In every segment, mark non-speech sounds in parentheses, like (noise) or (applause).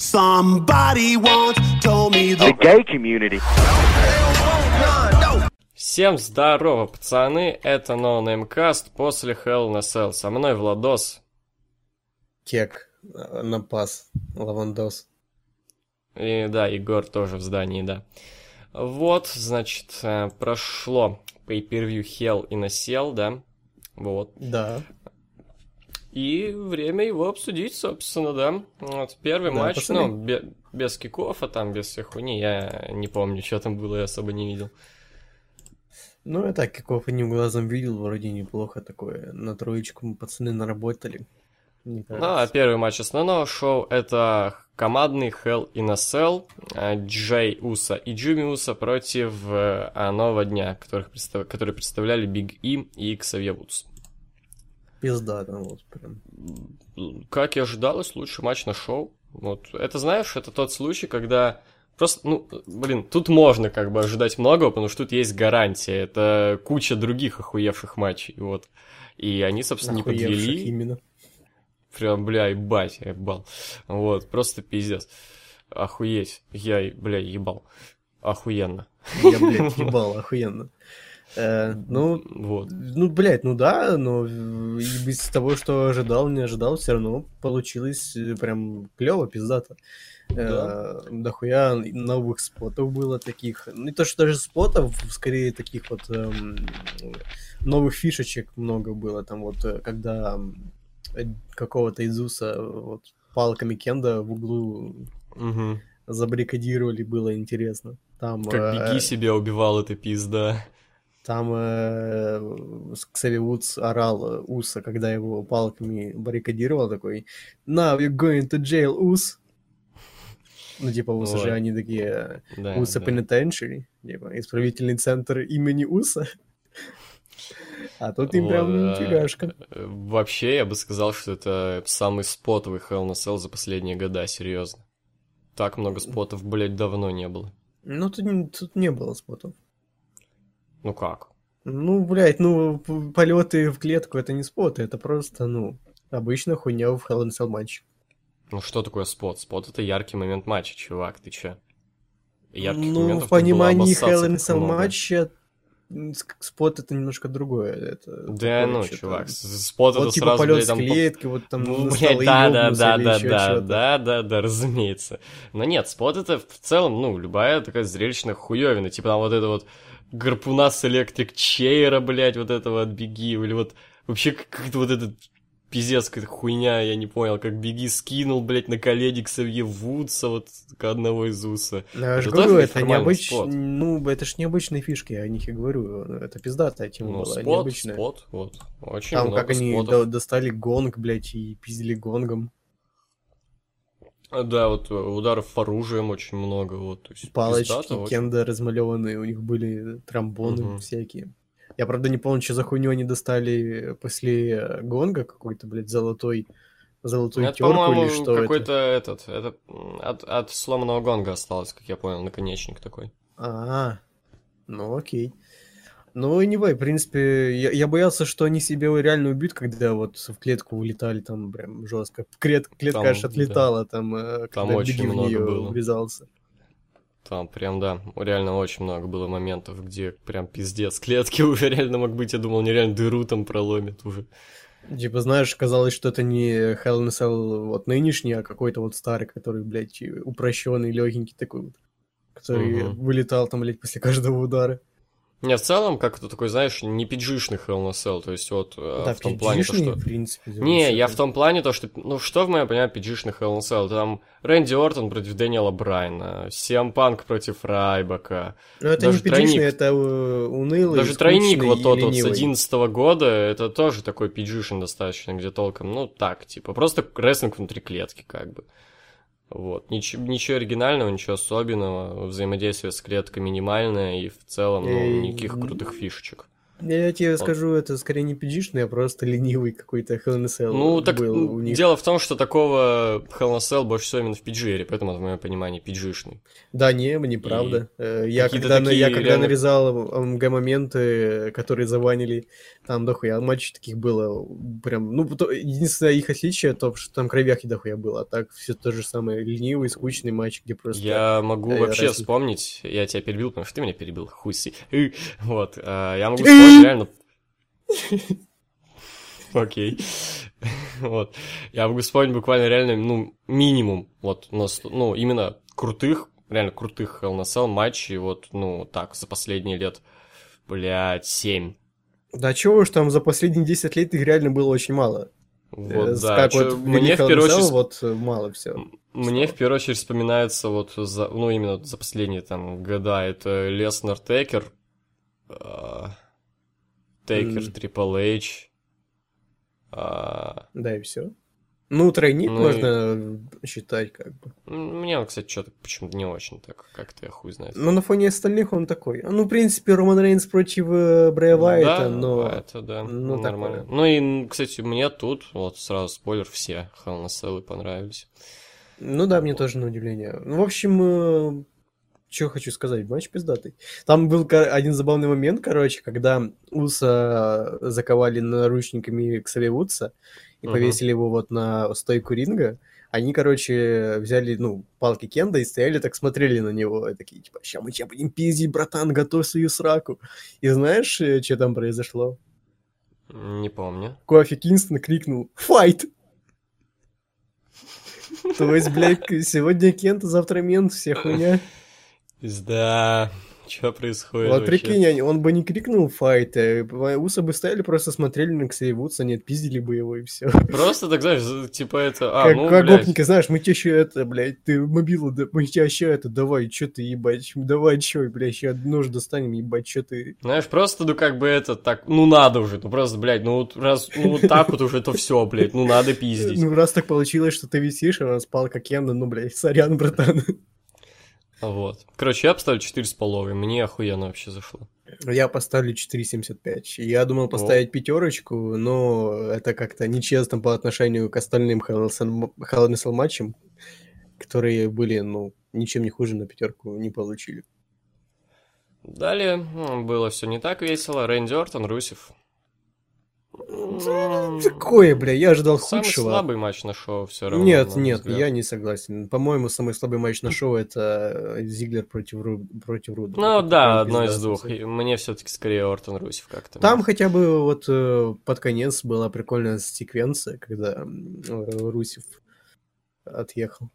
Somebody once told me the gay community. Всем здорово, пацаны, это No Name Cast после Hell in a Cell. Со мной Владос. Кек э, на пас, Лавандос. И да, Егор тоже в здании, да. Вот, значит, э, прошло pay-per-view Hell in a Cell, да? Вот. Да. И время его обсудить, собственно, да. Вот, первый Да, матч, пацаны. ну, бе- без кикофа, там, без всех хуйни, я не помню, что там было, я особо не видел. Ну, я так, какого одним глазом видел, вроде неплохо такое. На троечку мы пацаны наработали. Ну, а первый матч основного шоу это командный Hell in a Cell, э, Джей Уса и Джимми Уса против э, а, Нового Дня, которых представ- которые представляли Биг И и Ксавье Вудс. Пизда там вот прям. Как и ожидалось, лучший матч на шоу. Вот. Это, знаешь, это тот случай, когда просто, ну, блин, тут можно как бы ожидать многого, потому что тут есть гарантия. Это куча других охуевших матчей, вот. И они, собственно, не подвели. именно. Прям, бля, ебать, я ебал. Вот, просто пиздец. Охуеть. Я, бля, ебал. Охуенно. Я, блядь, ебал, охуенно. Э, ну, Вот. ну, блядь, ну да, но э, и без того, что ожидал, не ожидал, все равно получилось э, прям клево, пиздато. Да. Э, Дохуя новых спотов было таких. Ну, не то, что даже спотов, скорее таких вот эм, новых фишечек много было. Там вот, э, когда э, какого-то Изуса э, вот палками Кенда в углу Мгм. забаррикадировали, было интересно. Там, Как э, беги себя убивал, это пизда. Там э, Ксави Вудс орал э, Уса, когда его палками баррикадировал, такой «Now you're going to jail, Ус!» Ну, типа, Ой. же, они такие Да, Уса да. Penitentiary, типа, исправительный центр имени Уса. А тут им прям Вот, да. фигашка. Э, Вообще, я бы сказал, что это самый спотовый Hell a Cell за последние года, серьезно. Так много спотов, блядь, давно не было. Ну, тут, тут не было спотов. Ну как? Ну, блядь, ну, полеты в клетку это не споты, это просто, ну, обычная хуйня в Hell in Cell матче. Ну что такое спот? Спот это яркий момент матча, чувак, ты чё? Ярких ну, моментов в понимании Hell in Cell матча спот это немножко другое. Это Да ну, чувак, спот Вот это типа сразу, полет блядь, там... клетки, вот там Ну, блядь, да, да, да, да, да, да, да, да, разумеется. Но нет, спот это в целом, ну, любая такая зрелищная хуёвина, типа там вот это вот гарпуна с электрик чейра, блядь, вот этого от Беги, или вот вообще как- как-то вот этот пиздец, какая-то хуйня, я не понял, как Беги скинул, блядь, на колени Ксавье Вудса, вот к одного из Уса. Я же Это говорю, тоже это необычно. Ну, это ж необычные фишки, я о них и говорю. Это пиздатая тема Ну, была, спот, необычная. спот, вот, очень Там много как они спотов. до- достали гонг, блядь, и пиздили гонгом. А, Да, вот э, ударов оружием очень много, вот, то есть Палочки, пиздато очень. кенда размалеванные, у них были тромбоны Мгм. всякие. Я, правда, не помню, что за хуйню они достали после э, гонга какой-то, блядь, золотой, золотую Это, терку или что какой-то это. этот, это от, от сломанного гонга осталось, как я понял, наконечник такой. А, ну окей. Ну, anyway, в принципе, я, я боялся, что они себе реально убьют, когда вот в клетку улетали там прям жестко. Клет, клетка Там, аж отлетала, там, э, Там когда очень Беги в много неё было. врезался. Там прям, да, реально очень много было моментов, где прям пиздец клетки (laughs) уже реально мог быть, я думал, нереально дыру там проломит уже. Типа, знаешь, казалось, что это не Hell in Cell вот нынешний, а какой-то вот старый, который, блядь, упрощенный, легенький такой вот, который Мгм. вылетал там, блядь, после каждого удара. Не, в целом, как это такой, знаешь, не пиджишный Hell a Cell, то есть вот э, да, в том плане то, что... в принципе. Не, я в том плане то, что, ну, что в моем понимании пиджишный Hell a Cell? Там Рэнди Ортон против Дэниела Брайна, Сиам Панк против Райбака, Ну, это даже не тройник. это э, унылый, Даже тройник вот тот вот с ленивый. 11 года, это тоже такой пиджишин достаточно, где толком, ну, так, типа, просто рестлинг внутри клетки, как бы. Вот. Ничего, ничего оригинального, ничего особенного, взаимодействие с клеткой минимальное, и в целом, ну, Эй, никаких крутых фишечек. Я тебе скажу, это скорее не пиджишный, а просто ленивый какой-то Hell in Ну, так был у них. дело в том, что такого Hell in больше всего именно в PG, поэтому, в моем понимании, пиджишный. Да, не, неправда. Э, Я когда, на- я такие когда реально- нарезал МГ-моменты, которые заванили, там дохуя матчей таких было. Прям, ну, то- единственное их отличие, то, что там кровяхи дохуя было, а так все то же самое. Ленивый, скучный матч, где просто... Я могу э, вообще раз- вспомнить, я тебя перебил, потому что ты меня перебил, хуйси. Вот, а, я могу вспомнить реально... Окей. Вот. Я могу вспомнить буквально реально, ну, минимум, вот, на сто- ну, именно крутых, реально крутых Hell Cell матчей, вот, ну, так, за последние лет, блядь, семь. Да чего уж там за последние 10 лет их реально было очень мало. Вот, Э, да. как чё- вот мне в первую очередь вот э, мало все. Мне в первую очередь вспоминается вот за, ну именно за последние там года это Леснер Тейкер, Тейкер. Трипл Эйч, а, Да и все. Ну, тройник Ну и- можно считать как бы. мне он, кстати, что-то почему-то не очень так, как-то я хуй знает. Но на фоне остальных он такой. Ну, в принципе, Роман Рейнс против э, Брэя Вайта, да, но... это да, ну, ну, нормально. такое. Ну и, кстати, мне тут, вот сразу спойлер, все Hell Cell понравились. Ну да, мне тоже на удивление. Ну, в общем, что хочу сказать, матч пиздатый. Там был один забавный момент, короче, когда Уса заковали наручниками к Вудса и Мгм. повесили его вот на стойку ринга. Они, короче, взяли, ну, палки Кенда и стояли так, смотрели на него, и такие, типа, ща мы тебя будем пиздить, братан, готовь свою сраку. И знаешь, что там произошло? Не помню. Кофи Кингстон крикнул «Файт!» То есть, блядь, сегодня Кент, а завтра Мент, вся хуйня. Да, что происходит Вот вообще? прикинь, он бы не крикнул файт, э, Усы бы стояли, просто смотрели на Ксей Вудса, не отпиздили бы его и все. Просто так, знаешь, типа это... А, как ну, как блядь. гопники, знаешь, мы тебе еще это, блядь, ты мобилу, да, мы тебе еще это, давай, что ты, ебать, давай, че, блядь, еще нож достанем, ебать, что ты... Знаешь, просто, ну, как бы это так, ну, надо уже, ну, просто, блядь, ну, вот раз, ну, вот так вот уже, то все, блядь, ну, надо пиздить. Ну, раз так получилось, что ты висишь, а он спал как Кенда, ну, блядь, сорян, братан. Вот. Короче, я поставлю 4,5, мне охуенно вообще зашло. Я поставлю 4.75. Я думал поставить пятерочку, но это как-то нечестно по отношению к остальным Cell матчам, которые были, ну, ничем не хуже на пятерку не получили. Далее было все не так весело. Рэнди Ортон, Русев. М, Такое, бля, я ожидал Самый худшего. слабый матч на шоу все равно. Нет, нет, взгляд. я не согласен. По-моему, самый слабый матч на шоу это Зиглер против, Ру... против Руда. Ну да, одно из двух. И Мне все-таки скорее Ортон Русев как-то. Там хотя бы вот э, под конец была прикольная секвенция, когда э, Русев отъехал.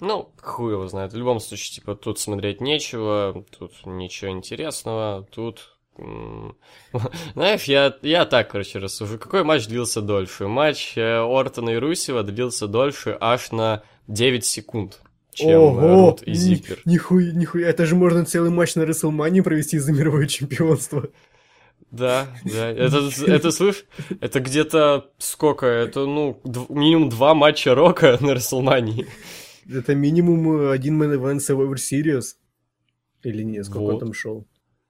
Ну, хуй его знает. В любом случае, типа, тут смотреть нечего, тут ничего интересного, тут... (laughs) Знаешь, я, я так, короче, рассужу. Какой матч длился дольше? Матч э, Ортона и Русева длился дольше аж на 9 секунд, чем э, Ого! Рут и Зиглер. Нихуя, нихуя, это же можно целый матч на Рестлмании провести за мировое чемпионство. Да, да. Это, это слышь, это где-то сколько? Это, ну, дв- минимум два матча Рока (laughs) на Расселмании. Это минимум э, один event Survivor Series. Или нет, сколько Вот. там шел?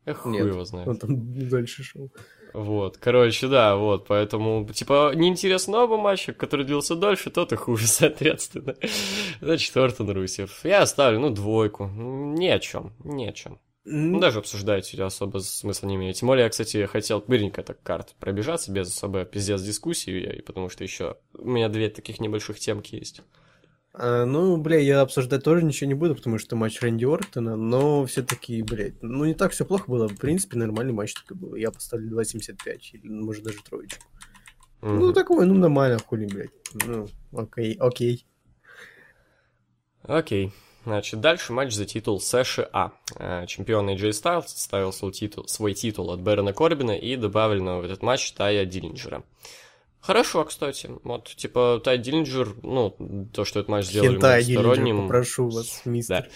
Эх, хуй Нет, его знает. Он там (laughs) дальше шел. Вот, короче, да, вот, поэтому, типа, неинтересно оба матча, который длился дольше, тот и хуже, (laughs) соответственно. Значит, Ортон Русев. Я оставлю, ну, двойку. Ни о чем, ни о чем. Ну, даже обсуждать особо смысла не имеет. Тем более, я, кстати, хотел быренько так карт пробежаться без особо пиздец дискуссии, потому что еще у меня две таких небольших темки есть. А, ну, бля, я обсуждать тоже ничего не буду, потому что матч Рэнди Ортона, но все-таки, блядь, ну не так все плохо было. В принципе, нормальный матч такой был. Я поставлю 2.75, или может даже троечку. Ну, Мгм. такой, ну нормально, хули, блядь. Ну, окей, окей. Окей. Значит, дальше матч за титул США. Э, Чемпион AJ Styles ставил свой титул, свой титул от Бэрона Корбина и добавленного в этот матч Тая Диллинджера. Хорошо, кстати. Вот, типа, Тай Диллинджер, ну, то, что этот матч сделали Хентай многосторонним... попрошу вас, мистер.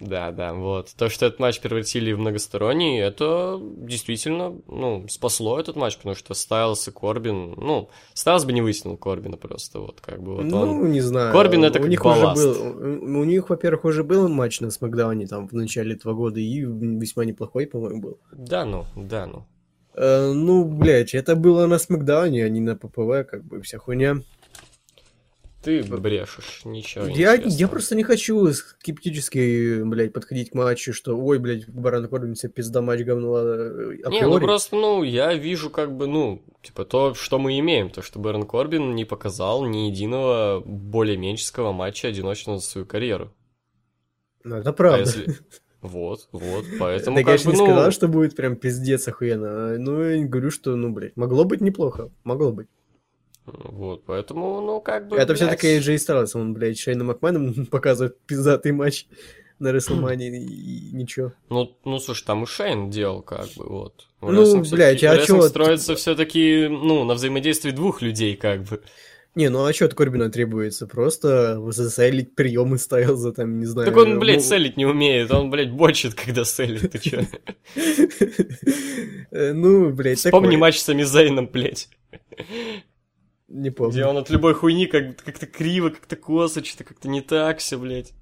Да, да, вот. То, что этот матч превратили в многосторонний, это действительно, ну, спасло этот матч, потому что Стайлс и Корбин, ну, Стайлс бы не вытянул Корбина просто, вот, как бы, вот ну, он... не знаю. Корбин это у как них балласт. уже был, у них, во-первых, уже был матч на Смакдауне там в начале этого года, и весьма неплохой, по-моему, был. Да, ну, да, ну. Э, ну, блядь, это было на Смакдауне, а не на ППВ, как бы, вся хуйня. Ты брешешь, ничего Я, я просто не хочу скептически, блядь, подходить к матчу, что, ой, блядь, Баран Корбин себе пизда матч говно э, Не, ну просто, ну, я вижу как бы, ну, типа то, что мы имеем, то, что Бэрон Корбин не показал ни единого более менческого матча одиночного за свою карьеру. Ну, это А правда. если... (laughs) Вот, вот, (laughs) поэтому Так я же не ну... сказал, что будет прям пиздец охуенно. Ну, я говорю, что, ну, блядь, могло быть неплохо. Могло быть. Вот, поэтому, ну, как бы, Это все-таки AJ Styles, он, блядь, Шейна Макменом (laughs) показывает пиздатый матч на Рестлмании (laughs) и ничего. Ну, ну, слушай, там и Шейн делал, как бы, вот. Ну, блядь, а чё, строится все таки ну, на взаимодействии двух людей, как бы. Не, ну а что от Корбина требуется? Просто заселить приемы (laughs) Стайлза, там, не знаю. Так он, блядь, ну- селить не умеет, он, блядь, бочит, когда селит, ты чё? (laughs) Э, Ну, блядь, Вспомни матч с Амизейном, блядь. Не Где помню. он от любой хуйни как- как-то криво, как-то косо, что-то как-то не так все, блядь.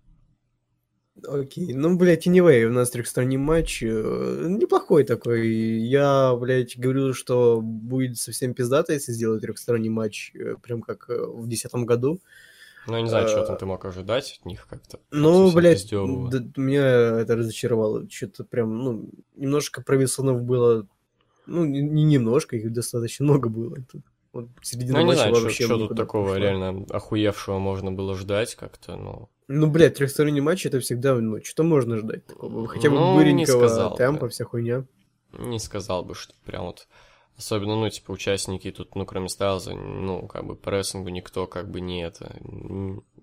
Окей, ну, блядь, anyway, у нас трехсторонний матч, э, неплохой такой. Я, блядь, говорил, что будет совсем пиздато, если сделать трехсторонний матч, э, прям как э, в десятом году. Ну, я не знаю, что там ты мог ожидать от них как-то. Ну, блядь, да, меня это разочаровало. Что-то прям, ну, немножко провисонов было, ну, не немножко, их достаточно много было. Тут вот середина Ну, не знаю, что, вообще что тут никуда такого пошла. реально охуевшего можно было ждать как-то, ну... Ну, блядь, трехсторонний матч это всегда, ну, что можно ждать такого? Хотя бы Ну, быренького сказал темпа, бы. вся хуйня. Не сказал бы, что прям вот... Особенно, ну, типа, участники тут, ну, кроме Стайлза, ну, как бы по рестлингу никто как бы не это...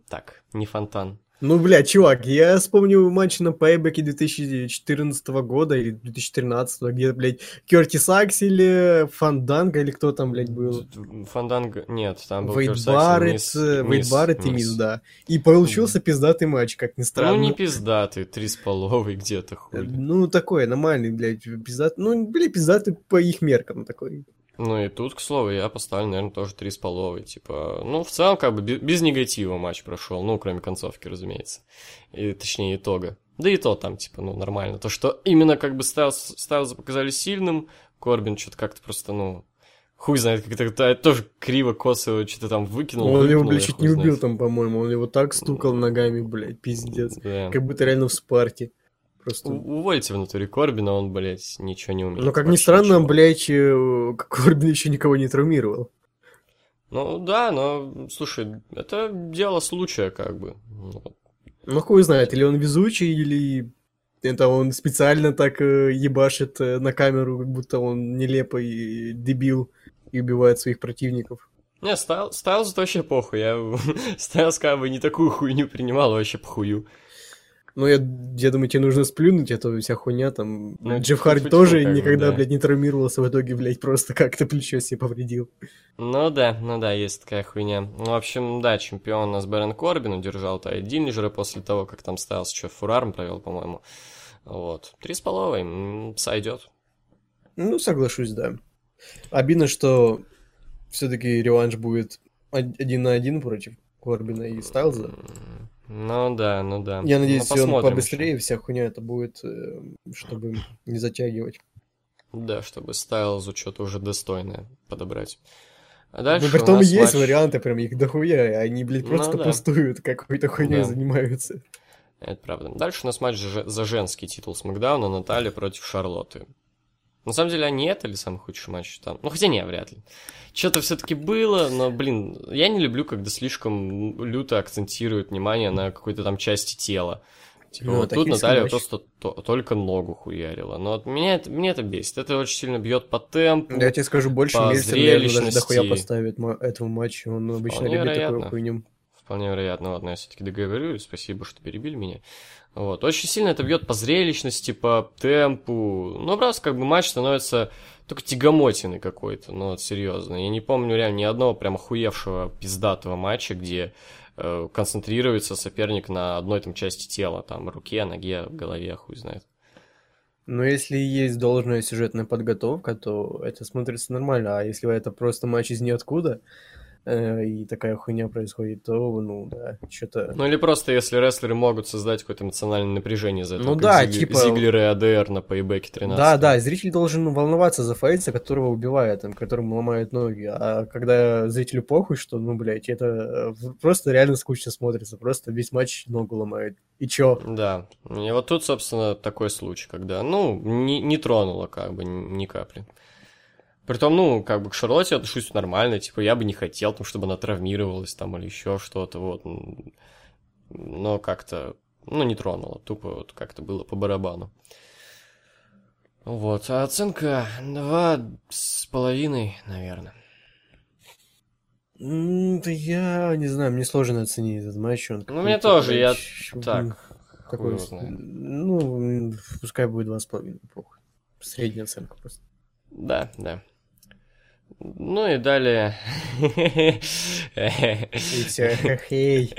Так, не фонтан. Ну, блядь, чувак, я вспомню матч на Пейбеке 2014 года или 2013, где, блядь, Кертис Аксель, Фанданга или кто там, блядь, был? Фанданго... Нет, там был Вейд Барретт, э, Вейд Барретт и Мисс. Да. И получился пиздатый матч, как ни странно. Ну, не пиздатый, три с половой где-то Э, хуй. Ну, такой, нормальный, блядь, пиздатый. Ну, блядь, пиздатый по их меркам такой. Ну и тут, к слову, я поставлю, наверное, тоже три с половой. Типа, ну, в целом, как бы бе- без негатива матч прошел, ну, кроме концовки, разумеется. И, точнее, итога. Да и то там, типа, ну, нормально. То, что именно как бы Стайлз, Стайлза показали сильным, Корбин что-то как-то просто, ну, хуй знает, как-то это тоже криво, косо его что-то там выкинул. он его, выпнул, блядь, чуть не убил знает. там, по-моему. Он его так стукал ногами, блядь, пиздец. Да. Как будто реально в спарте. Просто... У- Увольте в натуре Корбина, он, блядь, ничего не умеет. Ну, как ни странно, ничего. блядь, э, Корбин еще никого не травмировал. Ну, да, но, слушай, это дело случая, как бы. Ну, хуй знает, или он везучий, или это он специально так э, ебашит э, на камеру, как будто он нелепый дебил и убивает своих противников. Не, Стайл, Стайлзу вообще похуй. Я (laughs) Стайлз как бы не такую хуйню принимал, а вообще похую. Ну, я, я думаю, тебе нужно сплюнуть, а то вся хуйня там... Ну, Джефф Харди тоже как никогда, да. блядь, не травмировался, в итоге, блядь, просто (laughs) как-то плечо себе повредил. Ну да, ну да, есть такая хуйня. Ну, в общем, да, чемпион у нас Бэрон Корбин удержал Тай Диллинджера после того, как там Стайлз что, фурарм провел, по-моему. Вот. Три с половой, сойдет. Ну, соглашусь, да. Обидно, что все-таки реванш будет од- один на один против Корбина и Стайлза. Ну да, ну да. Я надеюсь, Ну, он побыстрее, ещё. вся хуйня это будет, э, чтобы не затягивать. Да, чтобы Стайлзу что-то уже достойное подобрать. А дальше Ну, у притом нас есть матч- варианты, прям их дохуя, они, блядь, Ну просто да. пустуют, какой-то хуйней Да. занимаются. Это правда. Дальше у нас матч за женский титул Смакдауна Наталья против Шарлотты. На самом деле, они это ли самый худший матч там? Ну, хотя не, вряд ли. Что-то все-таки было, но, блин, я не люблю, когда слишком люто акцентируют внимание на какой-то там части тела. Типа, Ну, вот тут Наталья матч. просто то- только ногу хуярила. Но вот меня это, меня это бесит. Это очень сильно бьет по темпу. Я тебе скажу больше, по Мельцер, наверное, даже дохуя поставит этому матчу, он обычно Вполне любит такую вероятно. хуйню. Вполне вероятно, ладно, я все-таки договорю, спасибо, что перебили меня. Вот. Очень сильно это бьет по зрелищности, по темпу. Ну, просто как бы матч становится только тягомотиной какой-то, ну, вот серьезно. Я не помню реально ни одного прям охуевшего пиздатого матча, где э, концентрируется соперник на одной там части тела, там, руке, ноге, голове, хуй знает. Но если есть должная сюжетная подготовка, то это смотрится нормально. А если это просто матч из ниоткуда, э, и такая хуйня происходит, то, ну, да, что-то... Ну или просто если рестлеры могут создать какое-то эмоциональное напряжение из этого. Ну да, Зиг- типа- Зиглер и АДР на пейбеке 13. Да, да, зритель должен волноваться за фейса, которого убивают, там, которому ломают ноги. А когда зрителю похуй, что, ну, блядь, это э, просто реально скучно смотрится. Просто весь матч ногу ломает. И чё? Да, и вот тут, собственно, такой случай, когда, ну, не, не тронуло как бы ни капли. Притом, ну, как бы к Шарлотте отношусь нормально, типа, я бы не хотел, там, чтобы она травмировалась там или еще что-то, вот. Но как-то, ну, не тронуло, тупо вот как-то было по барабану. Вот, а оценка два с половиной, наверное. Да я не знаю, мне сложно оценить этот матч. Он Ну, мне тоже, я так, Такой, ну, пускай будет два с половиной, похуй. Средняя оценка просто. Да, да. Ну и далее... И все, хей.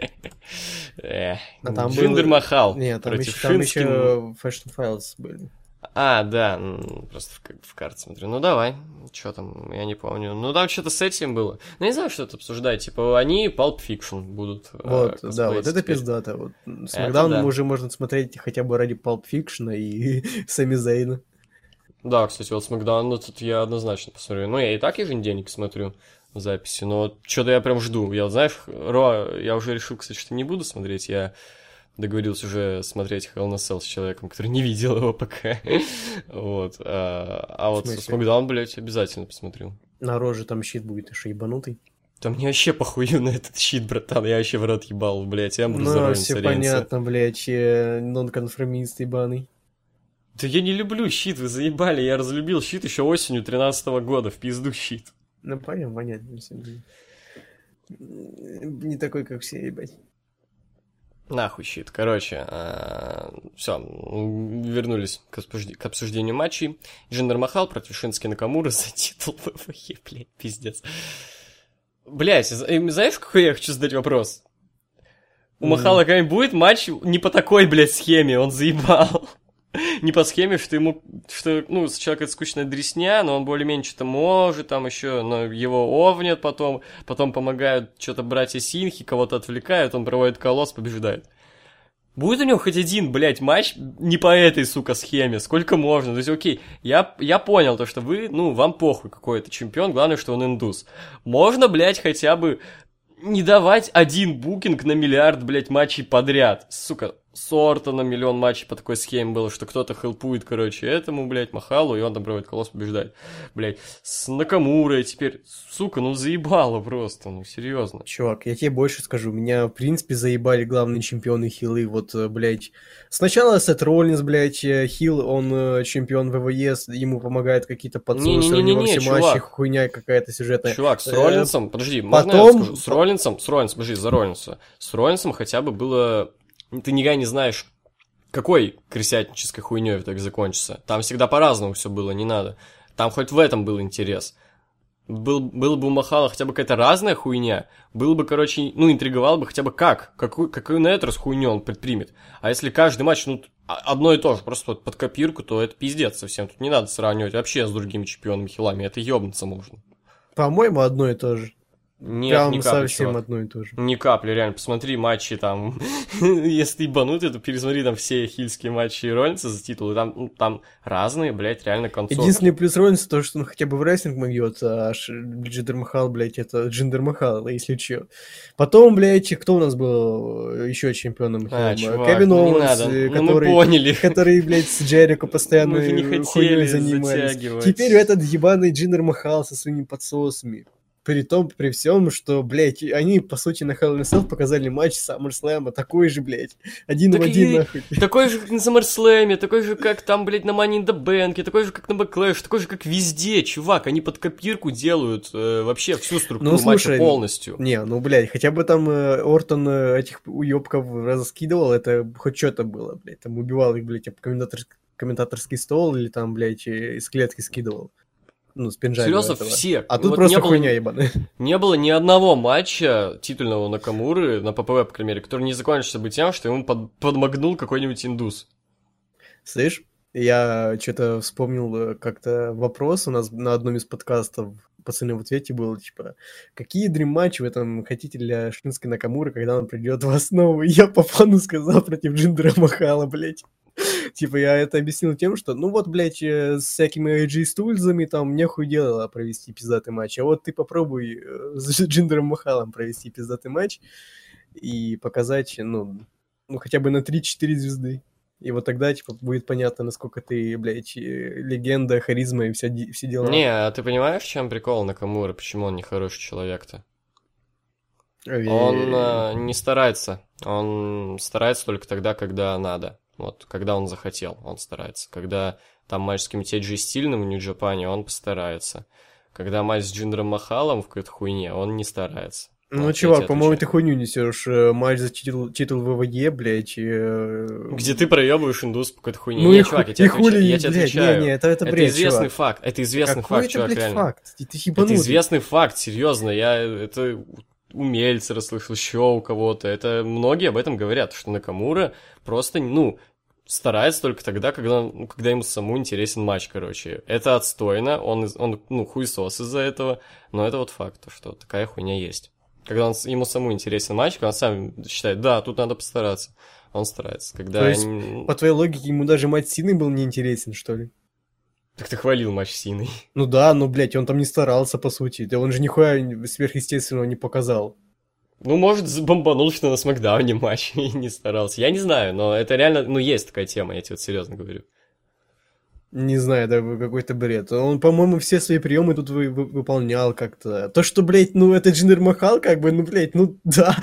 Э, А там был- Джиндер Махал Нет, там против еще, там еще Fashion Files были. А, да, просто в, в карте смотрю. Ну давай, что там, я не помню. Ну там что-то с этим было. Ну не знаю, что это обсуждать. Типа они Pulp Fiction будут. э, Вот, да, косплеить вот это теперь. пиздато. Вот, с Это Макдауном да. уже можно смотреть хотя бы ради Pulp Fiction и (laughs) Сами Зейна. Да, кстати, вот Смакдаун, тут я однозначно посмотрю. Ну я и так еженедельник смотрю в записи, но что-то я прям жду. Я, знаешь, Ро, я уже решил, кстати, что не буду смотреть. Я договорился уже смотреть Hell a Cell с человеком, который не видел его пока. (laughs) Вот. А а вот? Смакдаун, блядь, обязательно посмотрю. На роже там щит будет еще ебанутый. Да мне вообще похую на этот щит, братан. Я вообще в рот ебал, блядь. Я Ну, все понятно, блядь, э, нонконформист ебаный. Да я не люблю щит, вы заебали. Я разлюбил щит еще осенью 13 года. В пизду щит. Ну, понятно, понятно. всё. Не такой, как все, ебать. Нахуй щит. Короче, все, вернулись к, к обсуждению матчей. Джиндер Махал против Шински Накамура (laughs) за титул ВВЕ, блядь, пиздец. Э, знаешь, какой я хочу задать вопрос? У. Махала когда-нибудь будет матч не по такой, блядь, схеме, он заебал. (laughs) Не по схеме, что ему, что, ну, сначала какая-то скучная дресня, но он более-менее что-то может, там еще, но его овнят потом, потом помогают что-то братья Синхи, кого-то отвлекают, он проводит колосс, побеждает. Будет у него хоть один, блядь, матч не по этой, сука, схеме? Сколько можно? То есть, окей, я, я понял то, что вы, ну, вам похуй, какой это чемпион, главное, что он индус. Можно, блядь, хотя бы не давать один букинг на миллиард, блядь, матчей подряд. Сука, сорта на миллион матчей по такой схеме было, что кто-то хелпует, короче, этому, блядь, Махалу, и он там проводит колосс, побеждает. Блядь, с Накамурой теперь, сука, ну заебало просто, ну серьезно. Чувак, я тебе больше скажу, меня, в принципе, заебали главные чемпионы хилы, вот, э, блядь. Сначала Сет Роллинс, блядь, э, хил, он э, чемпион ВВЕ, ему помогают какие-то него Не-не-не-не, все матчи, чувак. хуйня какая-то сюжетная. Чувак, с Роллинсом, подожди, можно я потом- скажу? С Роллинсом, с Роллинсом, подожди, за Роллинса. С Роллинсом хотя бы было... Ты никогда не знаешь, какой крысятнической хуйней так закончится. Там всегда по-разному все было, не надо. Там хоть в этом был интерес. Был, было бы у Махала хотя бы какая-то разная хуйня, было бы, короче, ну, интриговал бы хотя бы как, какую, какую на этот раз хуйню он предпримет. А если каждый матч, ну, а- одно и то же, просто вот под копирку, то это пиздец совсем. Тут не надо сравнивать вообще с другими чемпионами хилами, это ебнуться можно. По-моему, одно и то же. Нет, Прям ни капли, совсем чувак. одно и то же. Ни капли, реально, посмотри матчи там. (laughs) Если ты ебанутый, то пересмотри там все хильские матчи Роллинса за титулы. Там, ну, там разные, блядь, реально концовки. Единственный плюс Роллинса то, что он хотя бы в рестлинг могет, а Джиндер Махал, блядь, это Джиндер Махал, если чё. Потом, блядь, кто у нас был еще чемпионом? А, чувак, Кевин ну Оуэнс, э, Ну, мы который, поняли. (laughs) который, блядь, с Джерико постоянно хуйней занимались. затягивать. Теперь этот ебаный Джиндер Махал со своими подсосами. При том, при всем, что, блядь, они, по сути, на Hell in Cell показали матч SummerSlam, такой же, блядь, один Так в один, и- нахуй. (laughs) Такой же, как на SummerSlam, такой же, как там, блядь, на Money in the Bank, такой же, как на Backlash, такой же, как везде, чувак. Они под копирку делают э, вообще всю структуру Ну, слушай, матча полностью. Не, ну, блядь, хотя бы там э, Ортон э, этих уёбков раскидывал, это хоть что-то было, блядь. Там убивал их, блядь, об комментатор- комментаторский стол или там, блядь, э, из клетки скидывал. Ну, с пинжами Серьезно, этого. все. А тут Вот просто не было- хуйня ебаная. Не было ни одного матча титульного Накамуры на ППВ, по крайней мере, который не закончился бы тем, что ему под- подмогнул какой-нибудь индус. Слышь, я что-то вспомнил э, как-то вопрос у нас на одном из подкастов пацаны в ответе было, типа, какие дрим-матчи вы там хотите для Шински Накамура, когда он придет в основу? И (laughs) я по фану сказал против Джиндера Махала, блядь. (laughs) Типа, я это объяснил тем, что, ну вот, блядь, э, с всякими AG стульзами там нехуй дело провести пиздатый матч. А вот ты попробуй э, (laughs) с Джиндером Махалом провести пиздатый матч и показать, ну, ну хотя бы на 3-4 звезды. И вот тогда, типа, будет понятно, насколько ты, блядь, э, легенда, харизма и вся, все дела. Не, а ты понимаешь, в чем прикол Накамура? Почему он не хороший человек-то? Э, Он э, не старается. Он старается только тогда, когда надо. Вот, когда он захотел, он старается. Когда там матч с каким-нибудь Эджи Стильным в Нью-Джапане, он постарается. Когда матч с Джиндером Махалом в какой-то хуйне, он не старается. Ну, Вот, чувак, по-моему, отвечаю. ты хуйню несешь. э, Матч за титул, титул ВВЕ, блядь. э, Где ты проебываешь индус по какой-то хуйне. Ну не, и, чувак, ху- я тебе и хули, отвечаю. Я тебе блядь, отвечаю. не, не, это, это это бред, известный чувак. факт. Это известный Какой факт, это, чувак, блядь, реально. факт? Ты, ты Это известный факт, серьезно. Я это у Мельцера слышал, еще у кого-то. Это многие об этом говорят, что Накамура просто, ну, старается только тогда, когда, ну, когда ему самому интересен матч, короче. Это отстойно, он, он ну, хуесос из-за этого, но это вот факт, что такая хуйня есть. Когда он, ему самому интересен матч, когда он сам считает, да, тут надо постараться, он старается. Когда... То есть, н- По твоей логике, ему даже матч Сины был неинтересен, что ли? Так ты хвалил матч Синой. (laughs) Ну да, ну, блядь, он там не старался, по сути. Да он же нихуя сверхъестественного не показал. Ну, может, бомбанул, что на Смакдауне матч (laughs) и не старался. Я не знаю, но это реально, ну, есть такая тема, я тебе вот серьезно говорю. Не знаю, да, какой-то бред. Он, по-моему, все свои приемы тут вы- вы- выполнял как-то. То, что, блядь, ну, это Джиндер Махал, как бы, ну, блядь, ну, (laughs) да,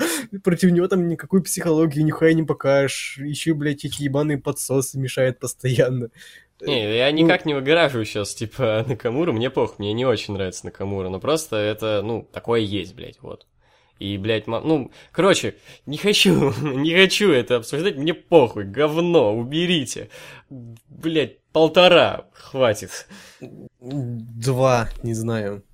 против него там никакой психологии нихуя не покажешь. Еще, блядь, эти ебаные подсосы мешают постоянно. Не, я Ну- никак не выгораживаю сейчас, типа, (laughs) Накамура, мне пох, мне не очень нравится Накамура, но просто это, ну, такое есть, блядь, вот. И, блядь, ну, короче, не хочу, (laughs) не хочу это обсуждать, мне похуй, говно, уберите. Блядь, полтора, хватит. Два, не знаю.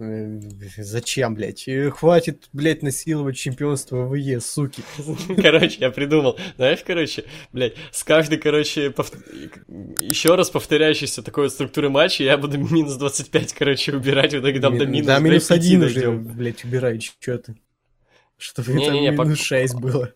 Зачем, блядь? Э, Хватит, блядь, насиловать чемпионство ВЕ, суки. (laughs) Короче, я придумал, знаешь, короче, блядь, с каждой, короче, еще раз повторяющейся такой вот структуры матча я буду минус 25, короче, убирать, в итоге там до Ми- минус, Да, минус 5 один уже, дойдем. блядь, убирай, чё ты. Чтобы Не-не-не, там пок- минус 6 было.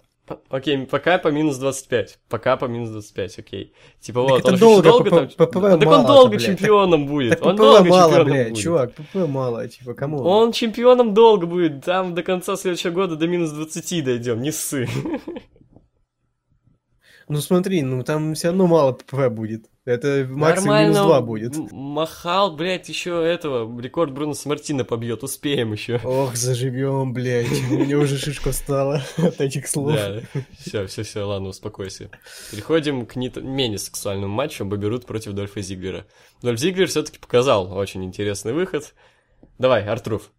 Окей, пока по минус 25. Пока по минус 25, окей. Типа Так вот, он долго, долго там... п- ПП так он долго блядь. чемпионом будет. Так он долго мало, чемпионом блядь, будет. чувак, ПП мало, типа, кому? Он чемпионом долго будет. Там до конца следующего года до минус 20 дойдем, не ссы. Ну смотри, ну там все равно мало ПП будет. Это максимум минус 2 будет. Махал, блядь, еще этого, рекорд Бруноса Мартина побьет, успеем еще. Ох, заживем, блядь. У меня уже шишка стала (laughs) от этих слов. Да, все, все, все, ладно, успокойся. Переходим к не менее сексуальному матчу. Бобби Руд против Дольфа Зиглера. Дольф Зиглер все-таки показал очень интересный выход. Давай, Артруф.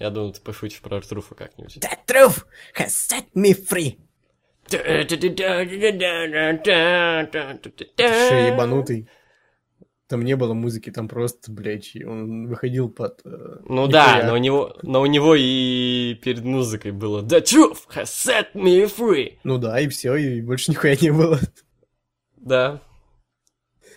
Я думаю, ты пошутишь про Артруфа как-нибудь. The truth has set me free. Ты что, ебанутый? Там не было музыки, там просто, блядь, он выходил под... э, Ну нихуя. да, но у него, но у него и перед музыкой было The truth has set me free. Ну да, и все, и больше нихуя не было. Да.